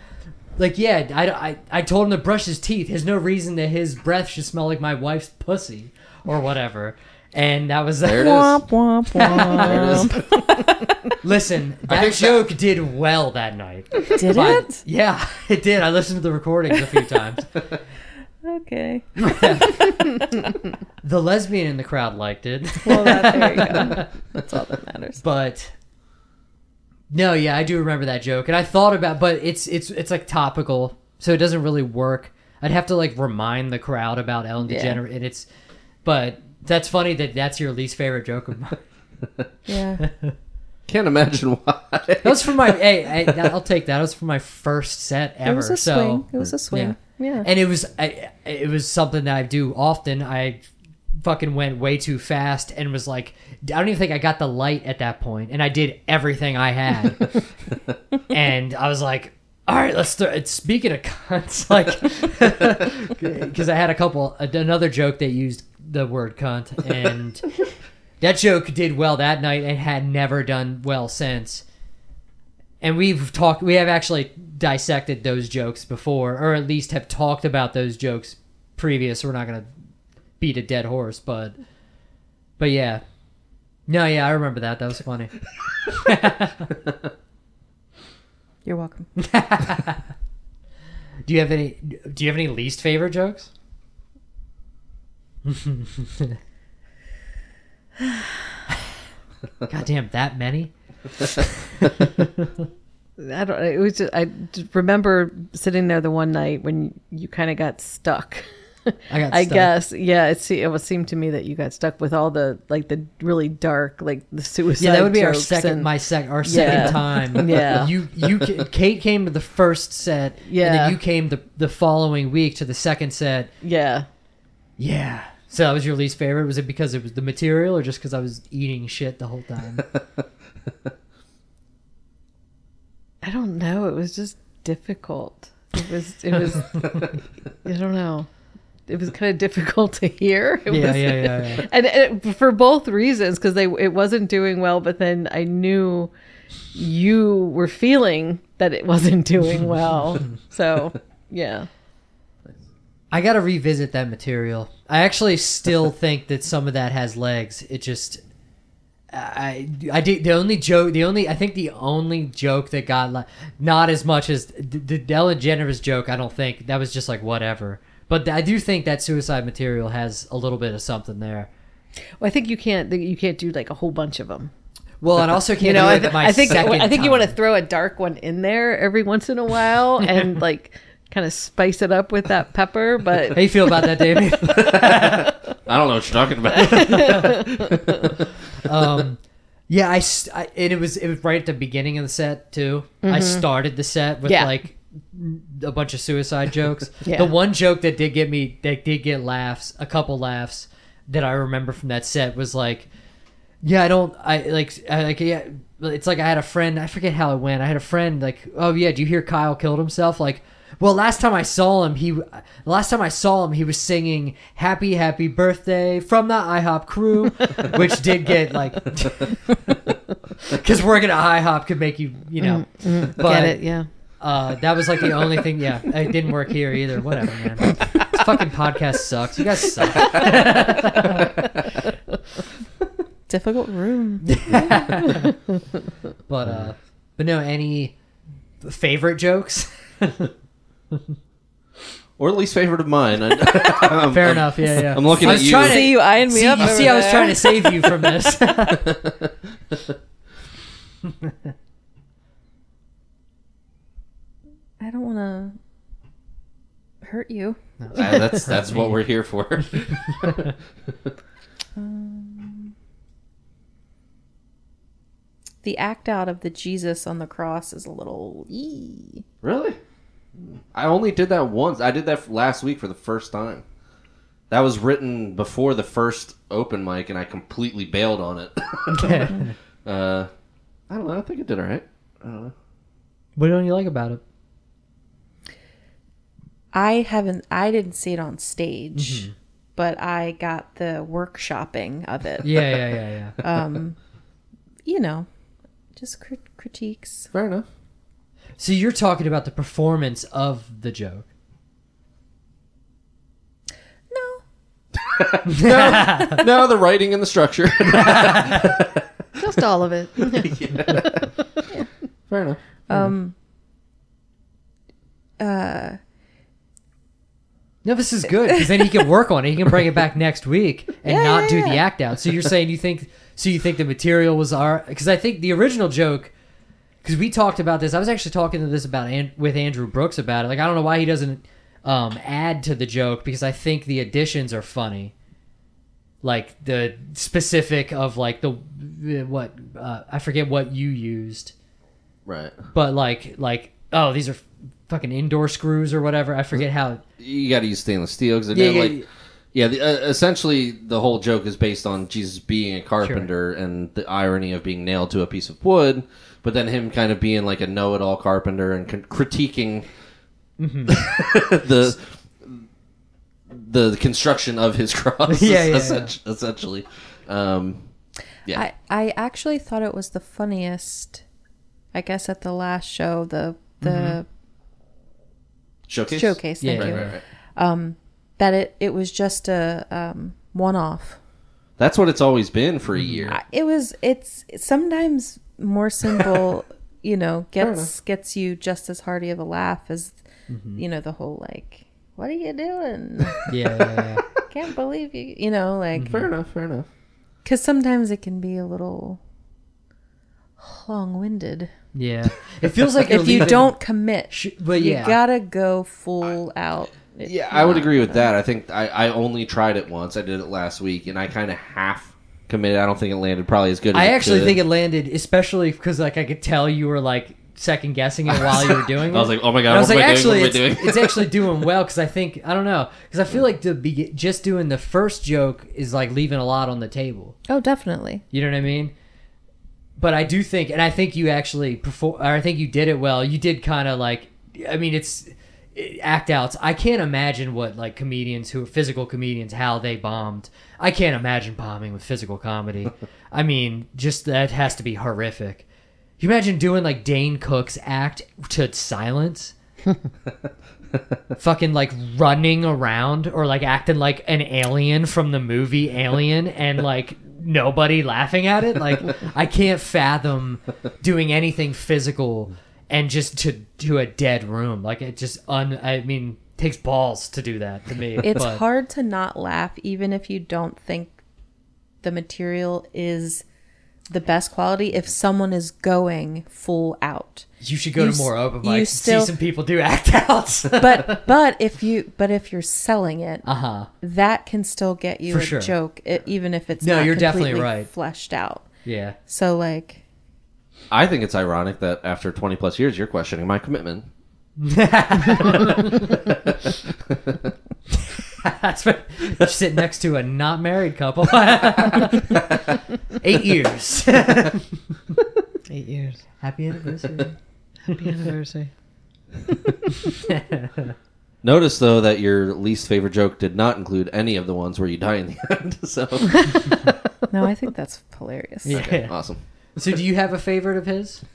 S2: *laughs* like yeah I, I, I told him to brush his teeth. There's no reason that his breath should smell like my wife's pussy or whatever and that was
S1: There *laughs* it is.
S3: Womp womp *laughs*
S1: There it
S2: listen that
S1: think
S2: joke did well that night
S3: Did
S2: But-
S3: it?
S2: yeah *laughs* it did i listened to the recordings a few times
S3: Okay.
S2: the lesbian in the crowd liked it
S3: Well, that, there you go. That's all that matters.
S2: but no yeah i do remember that joke and i thought about but it's it's it's like topical so it doesn't really work i'd have to like remind the crowd about ellen
S3: Yeah.
S2: degeneres and it's but that's funny that that's your least favorite joke of mine *laughs*
S3: Yeah. *laughs*
S1: Can't imagine why.
S2: that was from my hey, hey that- i'll take that it was from my first set ever
S3: It was a
S2: so
S3: swing. It was a hmm. swing. Yeah.
S2: and it was I, it was something that I do often. I fucking went way too fast and was like, I don't even think I got the light at that point, and I did everything I had, *laughs* and I was like. All right, let's start. Speaking of cunts, like, because I had a couple, another joke that used the word cunt, and *laughs* that joke did well that night and had never done well since. And we've talked we have actually dissected those jokes before or at least have talked about those jokes previous we're not gonna beat a dead horse but but yeah. No yeah i remember that that was funny. *laughs*
S3: You're welcome. *laughs*
S2: do you have any do you have any least favorite jokes god damn that many *laughs*
S4: I don't. It was. Just, I just remember sitting there the one night when you kind of got stuck.
S2: I got *laughs*
S4: I
S2: stuck.
S4: guess. Yeah. It, se- it would seem to me that you got stuck with all the like the really dark, like the suicide.
S2: Yeah, that would be our second,
S4: and-
S2: my sec, our second
S4: Yeah.
S2: time. *laughs*
S4: Yeah.
S2: you, you, Kate came to the first set, and
S4: Yeah.
S2: then you came the the following week to the second set.
S4: Yeah.
S2: Yeah. So that was your least favorite? Was it because it was the material, or just because I was eating shit the whole time? *laughs*
S4: I don't know. It was just difficult. It was. It was. I don't know. It was kind of difficult to hear. *laughs* It
S2: Yeah,
S4: was,
S2: yeah, yeah, yeah.
S4: And it, for both reasons, because they it wasn't doing well, but then I knew you were feeling that it wasn't doing well. *laughs* so yeah.
S2: I gotta revisit that material. I actually still *laughs* think that some of that has legs. It just, I, I did the only joke. The only I think the only joke that got like not as much as the, the Ellen DeGeneres joke. I don't think that was just like whatever. But I do think that suicide material has a little bit of something there.
S4: Well, I think you can't. You can't do like a whole bunch of them.
S2: Well, and also *laughs* can't
S4: You know,
S2: do
S4: I, th-
S2: my
S4: I think
S2: second
S4: I think you want to throw a dark one in there every once in a while and *laughs* like kind of spice it up with that pepper. But
S2: How you feel about that, Damien? *laughs*
S1: I don't know what you're talking about. *laughs*
S2: um, yeah, I, I and it was it was right at the beginning of the set too. I started the set with
S4: Yeah.
S2: like a bunch of suicide jokes. *laughs*
S4: Yeah.
S2: The one joke that did get me that did get laughs, a couple laughs that I remember from that set was like, yeah, I don't, I like, I like, yeah. It's like I had a friend. I forget how it went. I had a friend like, oh yeah, do you hear Kyle killed himself? Like, well, last time I saw him, he last time I saw him, he was singing "Happy Happy Birthday" from the IHOP crew, *laughs* which did get like, *laughs* because working at IHOP could make you, you know, but
S4: get it? Yeah.
S2: uh, that was like the only thing. Yeah, it didn't work here either. Whatever, man. This fucking podcast sucks. You guys suck. *laughs*
S3: Difficult room.
S2: But uh, but no, any favorite jokes?
S1: Or at least favorite of mine. I, I'm, *laughs*
S2: Fair
S1: I'm-
S2: enough. Yeah, yeah.
S1: I'm looking
S2: I
S1: at
S2: was
S1: you.
S2: trying to-
S3: See you eyeing me
S2: see,
S3: up.
S2: you
S3: over
S2: see, I was
S3: there.
S2: trying to save you from this. *laughs*
S3: I don't want to hurt you.
S1: Uh, that's that's what we're here for. *laughs*
S3: The act out of the Jesus on the cross is a little. Ee.
S1: really? I only did that once. I did that last week for the first time. That was written before the first open mic, and I completely bailed on it. *laughs* uh, I don't know. I think it did all right. I don't know.
S2: what don't you like about it?
S3: I haven't. I didn't see it on stage, but I got the workshopping of it.
S2: Yeah, yeah, yeah, yeah. *laughs*
S3: Um, you know, just crit- critiques.
S1: Fair enough.
S2: So you're talking about the performance of the joke.
S3: No, *laughs*
S1: no, the writing and the structure. *laughs*
S4: Just all of it. *laughs*
S1: Fair enough.
S3: um, uh,
S2: No, this is good because then he can work on it. He can bring it back next week and
S3: Yeah,
S2: not
S3: yeah,
S2: do the
S3: yeah.
S2: act out. So you're saying you think so? You think the material was our? Because I think the original joke. Because we talked about this. I was actually talking to this about An- with Andrew Brooks about it. Like I don't know why he doesn't um, add to the joke because I think the additions are funny. Like the specific of like the what uh, I forget what you used
S1: Right.
S2: but like like oh these are fucking indoor screws or whatever i forget how
S1: You got to use stainless steel because
S2: Yeah,
S1: yeah, like
S2: yeah.
S1: yeah. The, uh, essentially, the whole joke is based on Jesus being a carpenter and the irony of being nailed to a piece of wood, but then him kind of being like a know-it-all carpenter and con- critiquing
S2: Mm-hmm. *laughs*
S1: the the construction of his *laughs* cross.
S2: Yeah, yeah,
S1: essen- essentially. Um, yeah.
S3: I I actually thought it was the funniest. I guess at the last show, the the
S1: Showcase.
S3: showcase.
S2: Yeah,
S3: Thank
S1: Right,
S3: you.
S1: right, right.
S3: Um, that it it was just a um one off.
S1: That's what it's always been for a year.
S3: It was it's sometimes more simple *laughs* you know gets gets you just as hearty of a laugh as mm-hmm. you know the whole like what are you doing
S2: yeah, yeah, yeah. *laughs*
S3: can't believe you you know like
S1: Fair enough. Fair enough.
S3: because sometimes it can be a little long-winded
S2: yeah. *laughs* it feels like
S3: if you
S2: leaving-
S3: don't commit
S2: Sh- but
S3: you
S2: yeah
S3: gotta go full out If
S1: Yeah, I would agree with that. I think I, I only tried it once. I did it last week, and I kind of half committed. I don't think it landed probably as good. as
S2: i
S1: it
S2: actually
S1: could.
S2: think it landed especially because like i could tell you were like second guessing it while you were *laughs* doing it.
S1: I was like, oh my god,
S2: And I was
S1: what
S2: like,
S1: am I
S2: actually,
S1: doing?
S2: it's,
S1: What am I doing?
S2: it's actually *laughs* doing well because I think I don't know because I feel like the be- just doing the first joke is like leaving a lot on the table.
S3: Oh, definitely.
S2: You know what I mean? But I do think, and I think you actually perform. Or I think you did it well. You did kind of like. I mean, it's it- act outs. I can't imagine what like comedians who are physical comedians how they bombed. I can't imagine bombing with physical comedy. *laughs* I mean, just that has to be horrific. You imagine doing like Dane Cook's act to silence? *laughs* Fucking like running around or like acting like an alien from the movie Alien and like nobody laughing at it. Like I can't fathom doing anything physical and just to do a dead room. Like it just un I mean takes balls to do that to me. *laughs*
S3: It's
S2: but-
S3: hard to not laugh, even if you don't think the material is the best quality. If someone is going full out,
S2: You should go
S3: You
S2: to more open
S3: you
S2: mics and
S3: still-
S2: see some people do act *laughs* outs.
S3: but but if you but if you're selling it,
S2: uh huh.
S3: that can still get you
S2: For
S3: a
S2: sure.
S3: joke, it, even if it's
S2: No,
S3: not
S2: you're definitely right.
S3: fleshed out.
S2: Yeah.
S3: So like,
S1: I think it's ironic that after 20 plus years, you're questioning my commitment. *laughs*
S2: That's right. You sit next to a not married couple. *laughs* Eight years.
S4: Eight years.
S2: Happy anniversary.
S4: Happy anniversary. *laughs*
S1: Notice though that your least favorite joke did not include any of the ones where you die in the end. So
S3: no, I think that's hilarious.
S2: Yeah.
S1: okay, awesome.
S2: So, do you have a favorite of his? *laughs*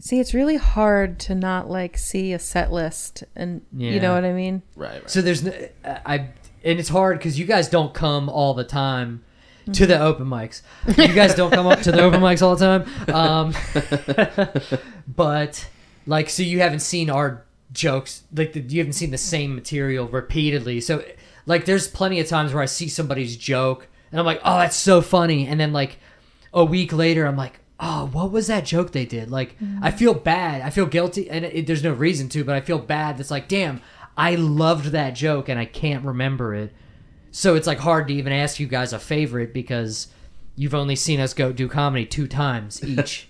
S3: See, it's really hard to not like see a set list, and you know what I mean.
S1: Right. right.
S2: So there's, n- I, and it's hard because you guys don't come all the time to the open mics. You guys don't come up to the open mics all the time. Um, *laughs* but like, so you haven't seen our jokes, like the, you haven't seen the same material repeatedly. So like, there's plenty of times where I see somebody's joke and I'm like, oh, that's so funny, and then like a week later, I'm like. Oh, what was that joke they did? Like, I mm-hmm. feel bad. I feel guilty, and it, there's no reason to, but I feel bad. That's like, damn, I loved that joke, and I can't remember it. So it's like hard to even ask you guys a favorite because you've only seen us go do comedy two times *laughs* each.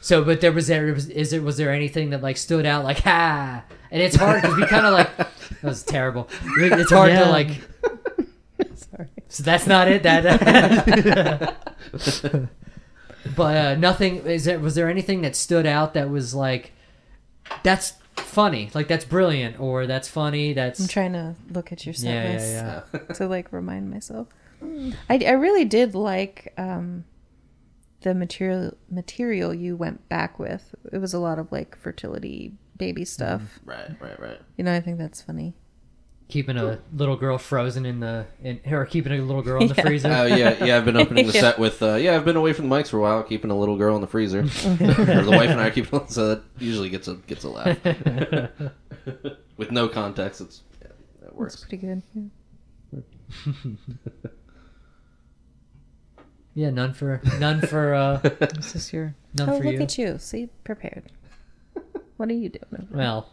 S2: so, but there was there was is it was there anything that like stood out like ha? *laughs* Ah, and it's hard because we kind of like *laughs* that was terrible. It's hard
S4: Yeah.
S2: to like. So that's not it. That. *laughs* *laughs* but uh, nothing. Is there was there anything that stood out that was like, that's funny, like that's brilliant, or that's funny, that's
S3: I'm trying to look at your set
S2: yeah,
S3: list
S2: yeah, yeah.
S3: to like remind myself. I, I really did like um, the material material you went back with. It was a lot of like fertility baby stuff.
S1: Right. Right. Right.
S3: You know, I think that's funny.
S2: Keeping a little girl frozen in the in or keeping a little girl in the *laughs*
S3: Yeah.
S2: freezer.
S1: Oh yeah, yeah. I've been *laughs* opening the
S3: Yeah.
S1: set with. Uh, yeah, I've been away from the mics for a while, keeping a little girl in the freezer. or the wife and I are keeping. *laughs* So that usually gets a gets a laugh. with no context, it's yeah, that
S3: It's
S1: works.
S3: pretty good. Yeah.
S2: yeah, none for none for uh
S4: This is your
S2: none
S3: Oh,
S2: for
S3: look
S2: you.
S3: at you! See, prepared. What are you doing?
S2: Well,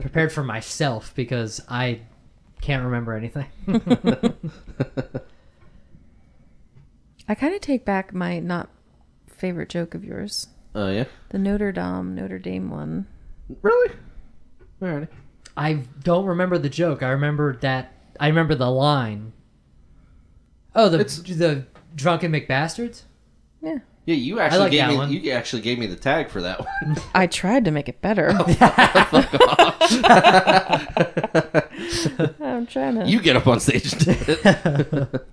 S2: prepared for myself because I can't remember anything. *laughs*
S3: I kind of take back my not favorite joke of yours,
S1: Oh yeah,
S3: the Notre Dame Notre Dame one.
S1: really? Alrighty.
S2: I don't remember the joke. I remember that. I remember the line. Oh, the
S1: It's-
S2: the drunken McBastards.
S3: Yeah,
S1: Yeah, you actually
S2: like
S1: gave me.
S2: one.
S1: You actually gave me the tag for that one. *laughs* *laughs*
S3: I tried to make it better. Oh, *laughs* I'm trying to.
S1: you get up on stage and did it.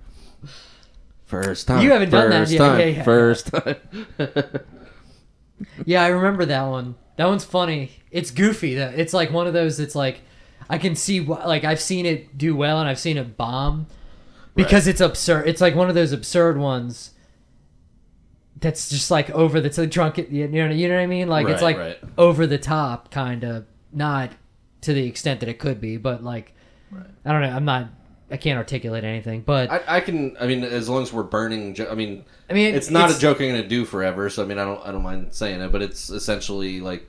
S1: First time.
S2: You haven't done that
S1: first
S2: yet.
S1: Time,
S2: Yeah, yeah.
S1: First time.
S2: Yeah, I remember that one. That one's funny. It's goofy. though. It's like one of those. It's like I can see wh- like I've seen it do well and I've seen it bomb because it's absurd. It's like one of those absurd ones. That's just like over the t- drunk. You know, you know what I mean? Like it's
S1: Right,
S2: like
S1: right.
S2: over the top, kind of. Not to the extent that it could be, but like I don't know. I'm not. I can't articulate anything, but I,
S1: I, I can. I mean, as long as we're burning. Jo- I mean, I
S2: mean
S1: it's not a joke I'm going to do forever. So I mean, I don't. I don't mind saying it, but it's essentially like.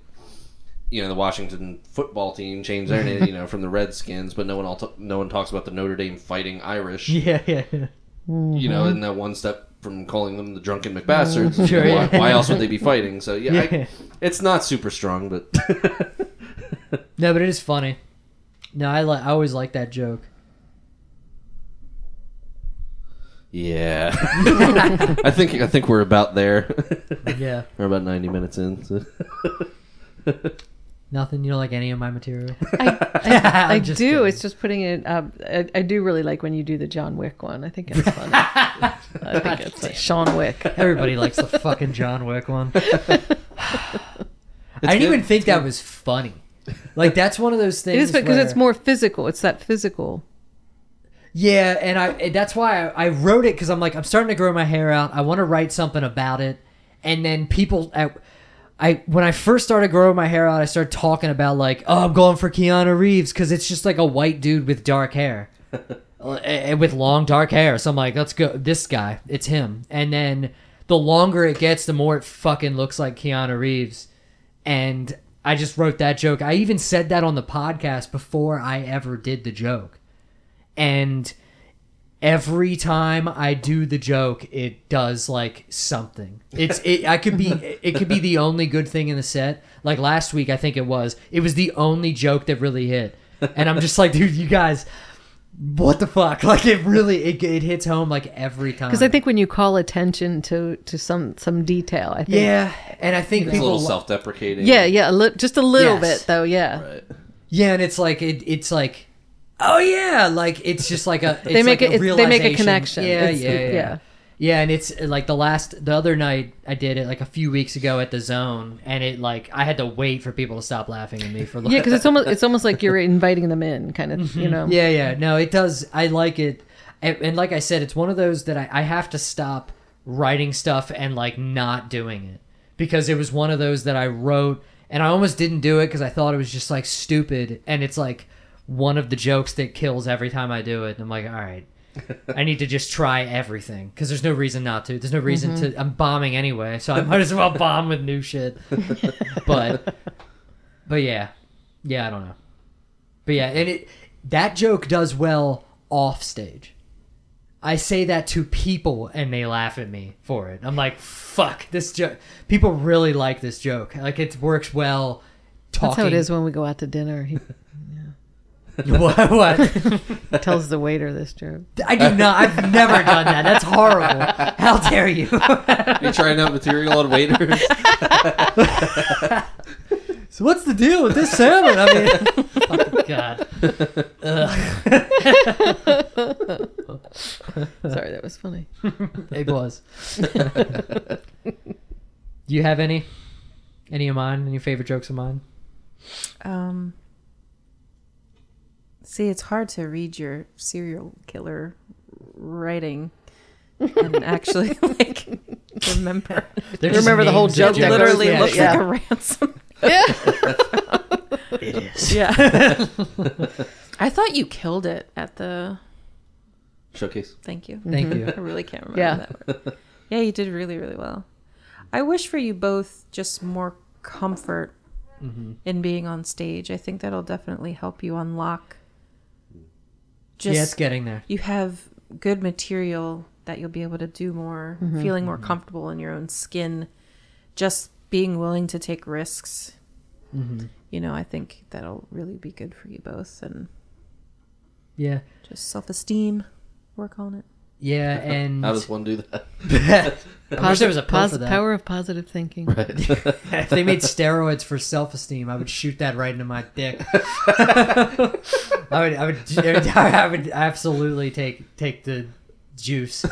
S1: You know the Washington football team changed their name, *laughs* you know, from the Redskins, but no one all t- no one talks about the Notre Dame Fighting Irish.
S2: Yeah, *laughs* yeah, yeah.
S1: You know, mm-hmm. in that one step from calling them the drunken McBastards. *laughs*
S2: Sure,
S1: why,
S2: yeah.
S1: why else would they be fighting? So yeah,
S2: Yeah.
S1: I, *laughs* it's not super strong, but *laughs*
S2: No, but it is funny. No, I li- I always like that joke.
S1: yeah, I think I think we're about there.
S2: Yeah.
S1: we're about ninety minutes in. So.
S2: Nothing. You don't like any of my material.
S4: I, I, *laughs* I do.
S2: kidding.
S4: It's just putting it. Um, I, I do really like when you do the John Wick one. I think it's *laughs* fun. I think it's like Sean Wick.
S2: Everybody likes the *laughs* fucking John Wick one. I didn't
S1: good.
S2: even think that was funny. Like that's one of those things.
S4: is because it's more physical. It's that physical.
S2: Yeah, and I and that's why I, I wrote it because I'm like I'm starting to grow my hair out. I want to write something about it, and then people. I, I when I first started growing my hair out, I started talking about like, oh, I'm going for Keanu Reeves because it's just like a white dude with dark hair, *laughs* Uh, and with long dark hair. So I'm like, let's go. This guy, it's him. And then the longer it gets, the more it fucking looks like Keanu Reeves. And I just wrote that joke. I even said that on the podcast before I ever did the joke and every time I do the joke, it does like something. It's it. I could be. It could be the only good thing in the set. Like last week, I think it was. It was the only joke that really hit, and I'm just like, dude, you guys, what the fuck? *laughs* Like it really it, it hits home like every time.
S4: Because I think when you call attention to to some some detail, I think.
S2: yeah, and I think
S1: It's a
S2: people
S1: little self-deprecating.
S4: Yeah, yeah, a li- just a little
S2: Yes.
S4: bit though. Yeah,
S1: Right.
S2: Yeah, and it's like it, it's like, oh yeah, like it's just like a. It's
S4: They make
S2: like
S4: it-
S2: A
S4: they make a connection.
S2: Yeah, yeah, yeah,
S4: yeah.
S2: yeah. and it's like the last, the other night I did it like a few weeks ago at the Zone, and it like I had to wait for people to stop laughing at me for.
S4: yeah, because it's almost *laughs* it's almost like you're inviting them in, kind of. You mm-hmm. know.
S2: Yeah, yeah. No, it does. I like it. And, and like I said, it's one of those that I, I have to stop writing stuff and like not doing it because it was one of those that I wrote and I almost didn't do it because I thought it was just like stupid. And it's like one of the jokes that kills every time I do it. And I'm like, all right. I need to just try everything because there's no reason not to. There's no reason mm-hmm. to. I'm bombing anyway, so I might as well bomb with new shit. but, but yeah, yeah, I don't know. But yeah, and it that joke does well off stage. I say that to people and they laugh at me for it. I'm like, fuck this joke. People really like this joke. Like it works well. Talking.
S4: That's how it is when we go out to dinner. He *laughs*
S2: what? What? *laughs*
S4: tells the waiter this joke.
S2: I do not. I've never done that. That's horrible. How dare you? *laughs*
S1: You trying out material on waiters?
S2: so what's the deal with this salmon? I mean, oh, God.
S4: Sorry, that was funny.
S2: It was. Do you have any? Any of mine? Any favorite jokes of mine?
S3: Um, see, it's hard to read your serial killer writing and *laughs* actually like remember.
S2: They're
S4: Remember the whole joke that
S2: jokes-
S4: goes-
S3: Literally looks
S2: yeah.
S3: like a ransom. Yeah. *laughs*
S2: It is.
S3: Yeah. *laughs* I thought you killed it at the.
S1: Showcase.
S3: Thank you.
S2: Thank you.
S3: I really can't remember
S4: Yeah.
S3: that. Word. Yeah, you did really, really well. I wish for you both just more comfort
S2: Mm-hmm.
S3: in being on stage. I think that'll definitely help you unlock. Just
S2: yeah, it's getting there.
S3: you have good material that you'll be able to do more,
S2: Mm-hmm.
S3: feeling more comfortable in your own skin, just being willing to take risks.
S2: Mm-hmm.
S3: You know, I think that'll really be good for you both, and
S2: Yeah.
S3: just self esteem. Work on it.
S2: Yeah, *laughs* and
S1: How does one do that? *laughs*
S2: I wish there was a pill
S4: Pos-
S2: that.
S4: power of positive thinking. *laughs*
S2: if they made steroids for self-esteem, I would shoot that right into my dick. I would, I would, I would absolutely take take the juice.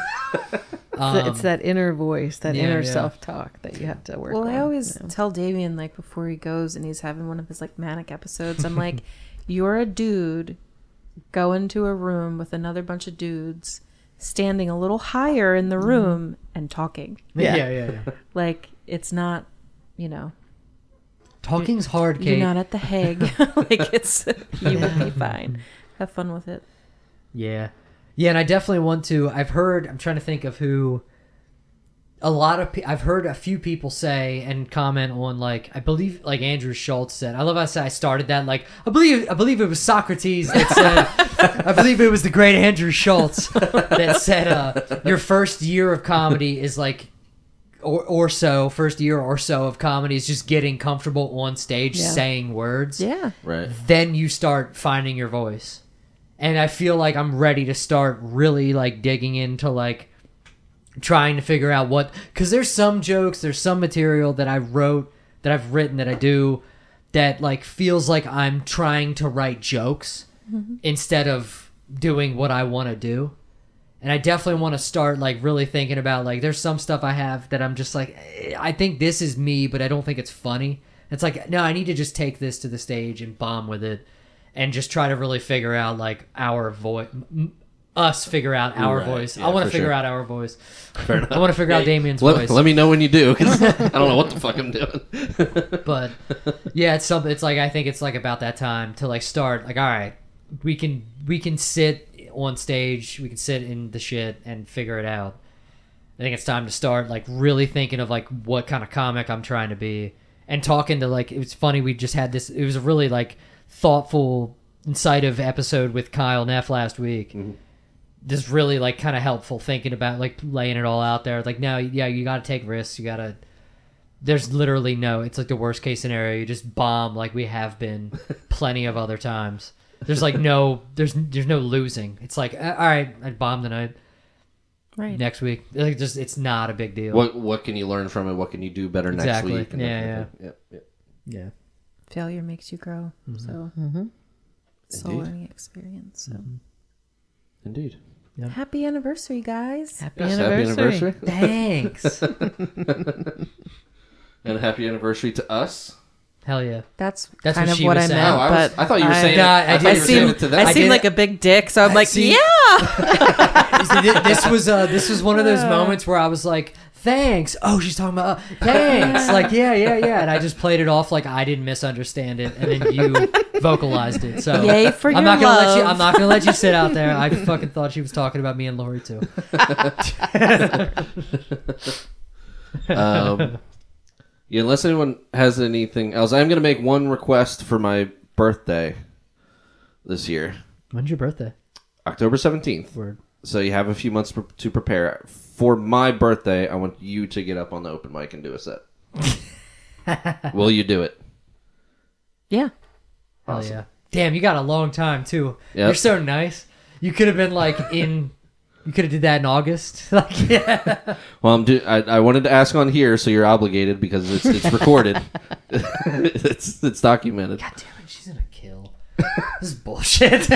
S2: Um,
S4: it's that inner voice, that
S2: yeah,
S4: inner
S2: yeah.
S4: self-talk that you have to work
S3: Well,
S4: on.
S3: I always
S4: you know.
S3: tell Damien like before he goes and he's having one of his like manic episodes. I'm like, you're a dude, go into a room with another bunch of dudes, standing a little higher in the mm-hmm. room and talking.
S2: yeah,
S4: Yeah.
S2: yeah, yeah.
S3: Like it's not, you know,
S2: Talking's hard, Kate.
S3: you're not at the Hague. *laughs* *laughs* like it's you will be fine. Have fun with it.
S2: Yeah. Yeah, and I definitely want to. I've heard, I'm trying to think of who a lot of pe- I've heard a few people say and comment on like I believe like Andrew Schulz said. I love how I said I started that like I believe I believe it was Socrates that said *laughs* I believe it was the great Andrew Schulz that said uh, your first year of comedy is like or or so first year or so of comedy is just getting comfortable on stage
S4: Yeah.
S2: saying words
S3: Yeah.
S1: Right.
S2: then you start finding your voice. And I feel like I'm ready to start really like digging into like trying to figure out what cuz there's some jokes, there's some material that I wrote that I've written that I do that like feels like I'm trying to write jokes instead of doing what I want to do. And I definitely want to start like really thinking about like there's some stuff I have that I'm just like eh, I think this is me, but I don't think it's funny. It's like no, I need to just take this to the stage and bomb with it, and just try to really figure out like our voice, us figure out our
S1: Right,
S2: voice.
S1: yeah,
S2: I want to figure
S1: sure.
S2: out our voice.
S1: Fair *laughs* enough.
S2: I want to figure out Damien's
S1: Let,
S2: voice.
S1: let me know when you do, because *laughs* I don't know what the fuck I'm doing. *laughs*
S2: but yeah, it's something. It's like I think it's like about that time to like start. Like all right, we can we can sit on stage, we can sit in the shit and figure it out. I think it's time to start like really thinking of like what kind of comic I'm trying to be and talking to like it was funny we just had this it was a really like thoughtful incisive episode with Kyle Neff last week. Mm-hmm. Just really like kind of helpful thinking about like laying it all out there. Like no, yeah, you got to take risks. You got to there's literally no it's like the worst case scenario you just bomb like we have been *laughs* plenty of other times there's like no there's there's no losing it's like uh, all right i bombed tonight
S3: Right.
S2: next week like just it's not a big deal
S1: what What can you learn from it? What can you do better
S2: Exactly.
S1: next week? and that
S2: Yeah,
S1: kind of thing. Yep, yep.
S2: yeah
S3: Failure makes you grow. So it's a
S1: Indeed.
S3: learning experience. So
S1: Indeed.
S3: Happy anniversary, guys.
S4: Happy
S1: Yes,
S4: anniversary.
S2: thanks *laughs*
S1: And happy anniversary to us.
S2: hell yeah
S3: That's,
S2: That's
S3: kind
S2: what
S3: of what I
S2: saying.
S3: meant.
S1: Oh, I was-
S3: but
S1: I thought you were saying
S2: No,
S1: it-
S2: I
S1: I thought you
S3: I
S1: were saying
S3: seem,
S1: it to them.
S3: I
S2: I
S3: seem like a big dick, so I'm
S2: I
S3: like,
S2: see-
S3: yeah. *laughs*
S2: this was uh this was one of those *laughs* moments where i was like thanks oh she's talking about uh, thanks *laughs* like yeah yeah yeah and i just played it off like i didn't misunderstand it and then you vocalized it so
S3: Yay for
S2: I'm
S3: your
S2: not gonna let you. I'm not gonna let you sit out there. I *laughs* fucking thought she was talking about me and Lori too. *laughs*
S1: Um, yeah, unless anyone has anything else, I'm going to make one request for my birthday this year,
S2: When's your birthday?
S1: October 17th.
S2: Word.
S1: So you have a few months pre- to prepare. For my birthday, I want you to get up on the open mic and do a set. *laughs* Will you do it?
S3: yeah.
S2: Hell yeah. Damn, you got a long time too.
S1: Yep.
S2: You're so nice. You could have been like in. *laughs* You could have did that in August. *laughs* like yeah.
S1: Well, I'm do- I, I wanted to ask on here, so you're obligated because it's it's recorded. it's it's documented.
S2: God damn it, she's gonna kill. This is bullshit.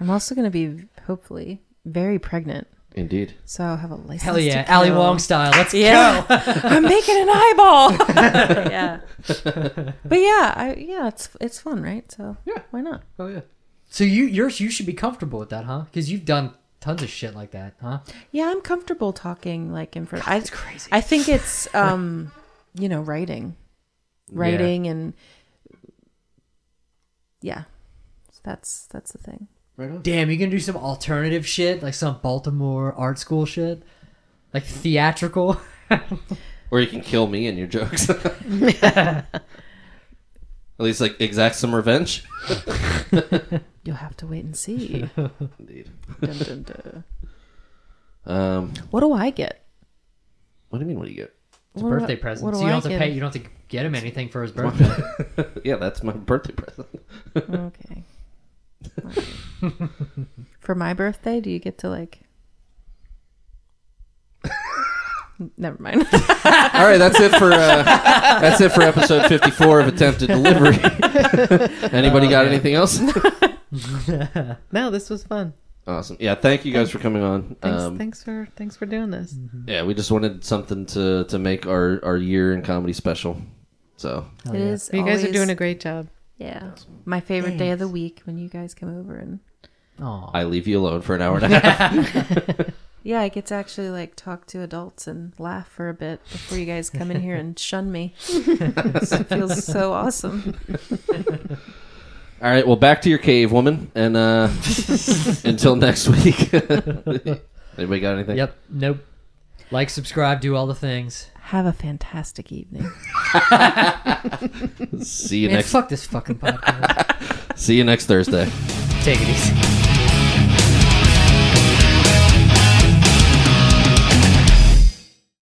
S3: I'm also going to be, hopefully, very pregnant.
S1: Indeed.
S3: So I'll have a license.
S2: Hell yeah,
S3: to
S2: Ali
S3: kill.
S2: Wong style. Let's
S3: Yeah.
S2: go. *laughs*
S3: I'm making an eyeball. *laughs* yeah. *laughs* But yeah, I yeah, it's it's fun, right? So
S1: Yeah.
S3: why not?
S1: Oh yeah.
S2: So you yours you should be comfortable with that, huh? Because you've done tons of shit like that, huh?
S3: Yeah, I'm comfortable talking like in front.
S2: That's
S3: I,
S2: crazy.
S3: I think it's um, you know, writing, writing, and yeah, So that's that's the thing.
S1: Right on.
S2: Damn, you gonna do some alternative shit, like some Baltimore art school shit, like theatrical. *laughs*
S1: Or you can kill me in your jokes. *laughs* At least like exact some revenge. *laughs*
S3: You'll have to wait and see.
S1: Indeed.
S3: Dun, dun, dun.
S1: Um,
S3: What do I get?
S1: what do you mean? What do you get?
S2: It's a
S3: What do
S2: birthday
S3: I-
S2: present.
S3: what
S2: So you
S3: I
S2: don't have to
S3: get?
S2: pay. You don't have to get him anything for his birthday.
S1: yeah, that's my birthday present.
S3: Okay. Alright. For my birthday, do you get to like? Never mind. *laughs*
S1: All right, that's it for uh, that's it for episode fifty four of attempted delivery. *laughs* Anybody got anything else? *laughs*
S4: No, this was fun.
S1: awesome. Yeah, thank you guys for coming on.
S4: Thanks,
S1: Um,
S4: thanks for thanks for doing this.
S1: yeah, we just wanted something to to make our our year in comedy special. So
S2: Hell
S3: It
S2: yeah.
S4: You guys are doing a great job.
S3: Yeah, my favorite day of the week when you guys come over and
S2: Aw.
S1: I leave you alone for an hour and a *laughs* half. *laughs*
S3: yeah, I get to actually like talk to adults and laugh for a bit before you guys come in here and *laughs* shun me. it feels so awesome.
S1: All right, well, back to your cave, woman, and uh, until next week. Anybody got anything?
S2: Yep. Nope. Like, subscribe, do all the things.
S3: Have a fantastic evening. *laughs*
S1: See you
S2: Man,
S1: next.
S2: fuck this fucking podcast. *laughs*
S1: See you next Thursday.
S2: Take it easy.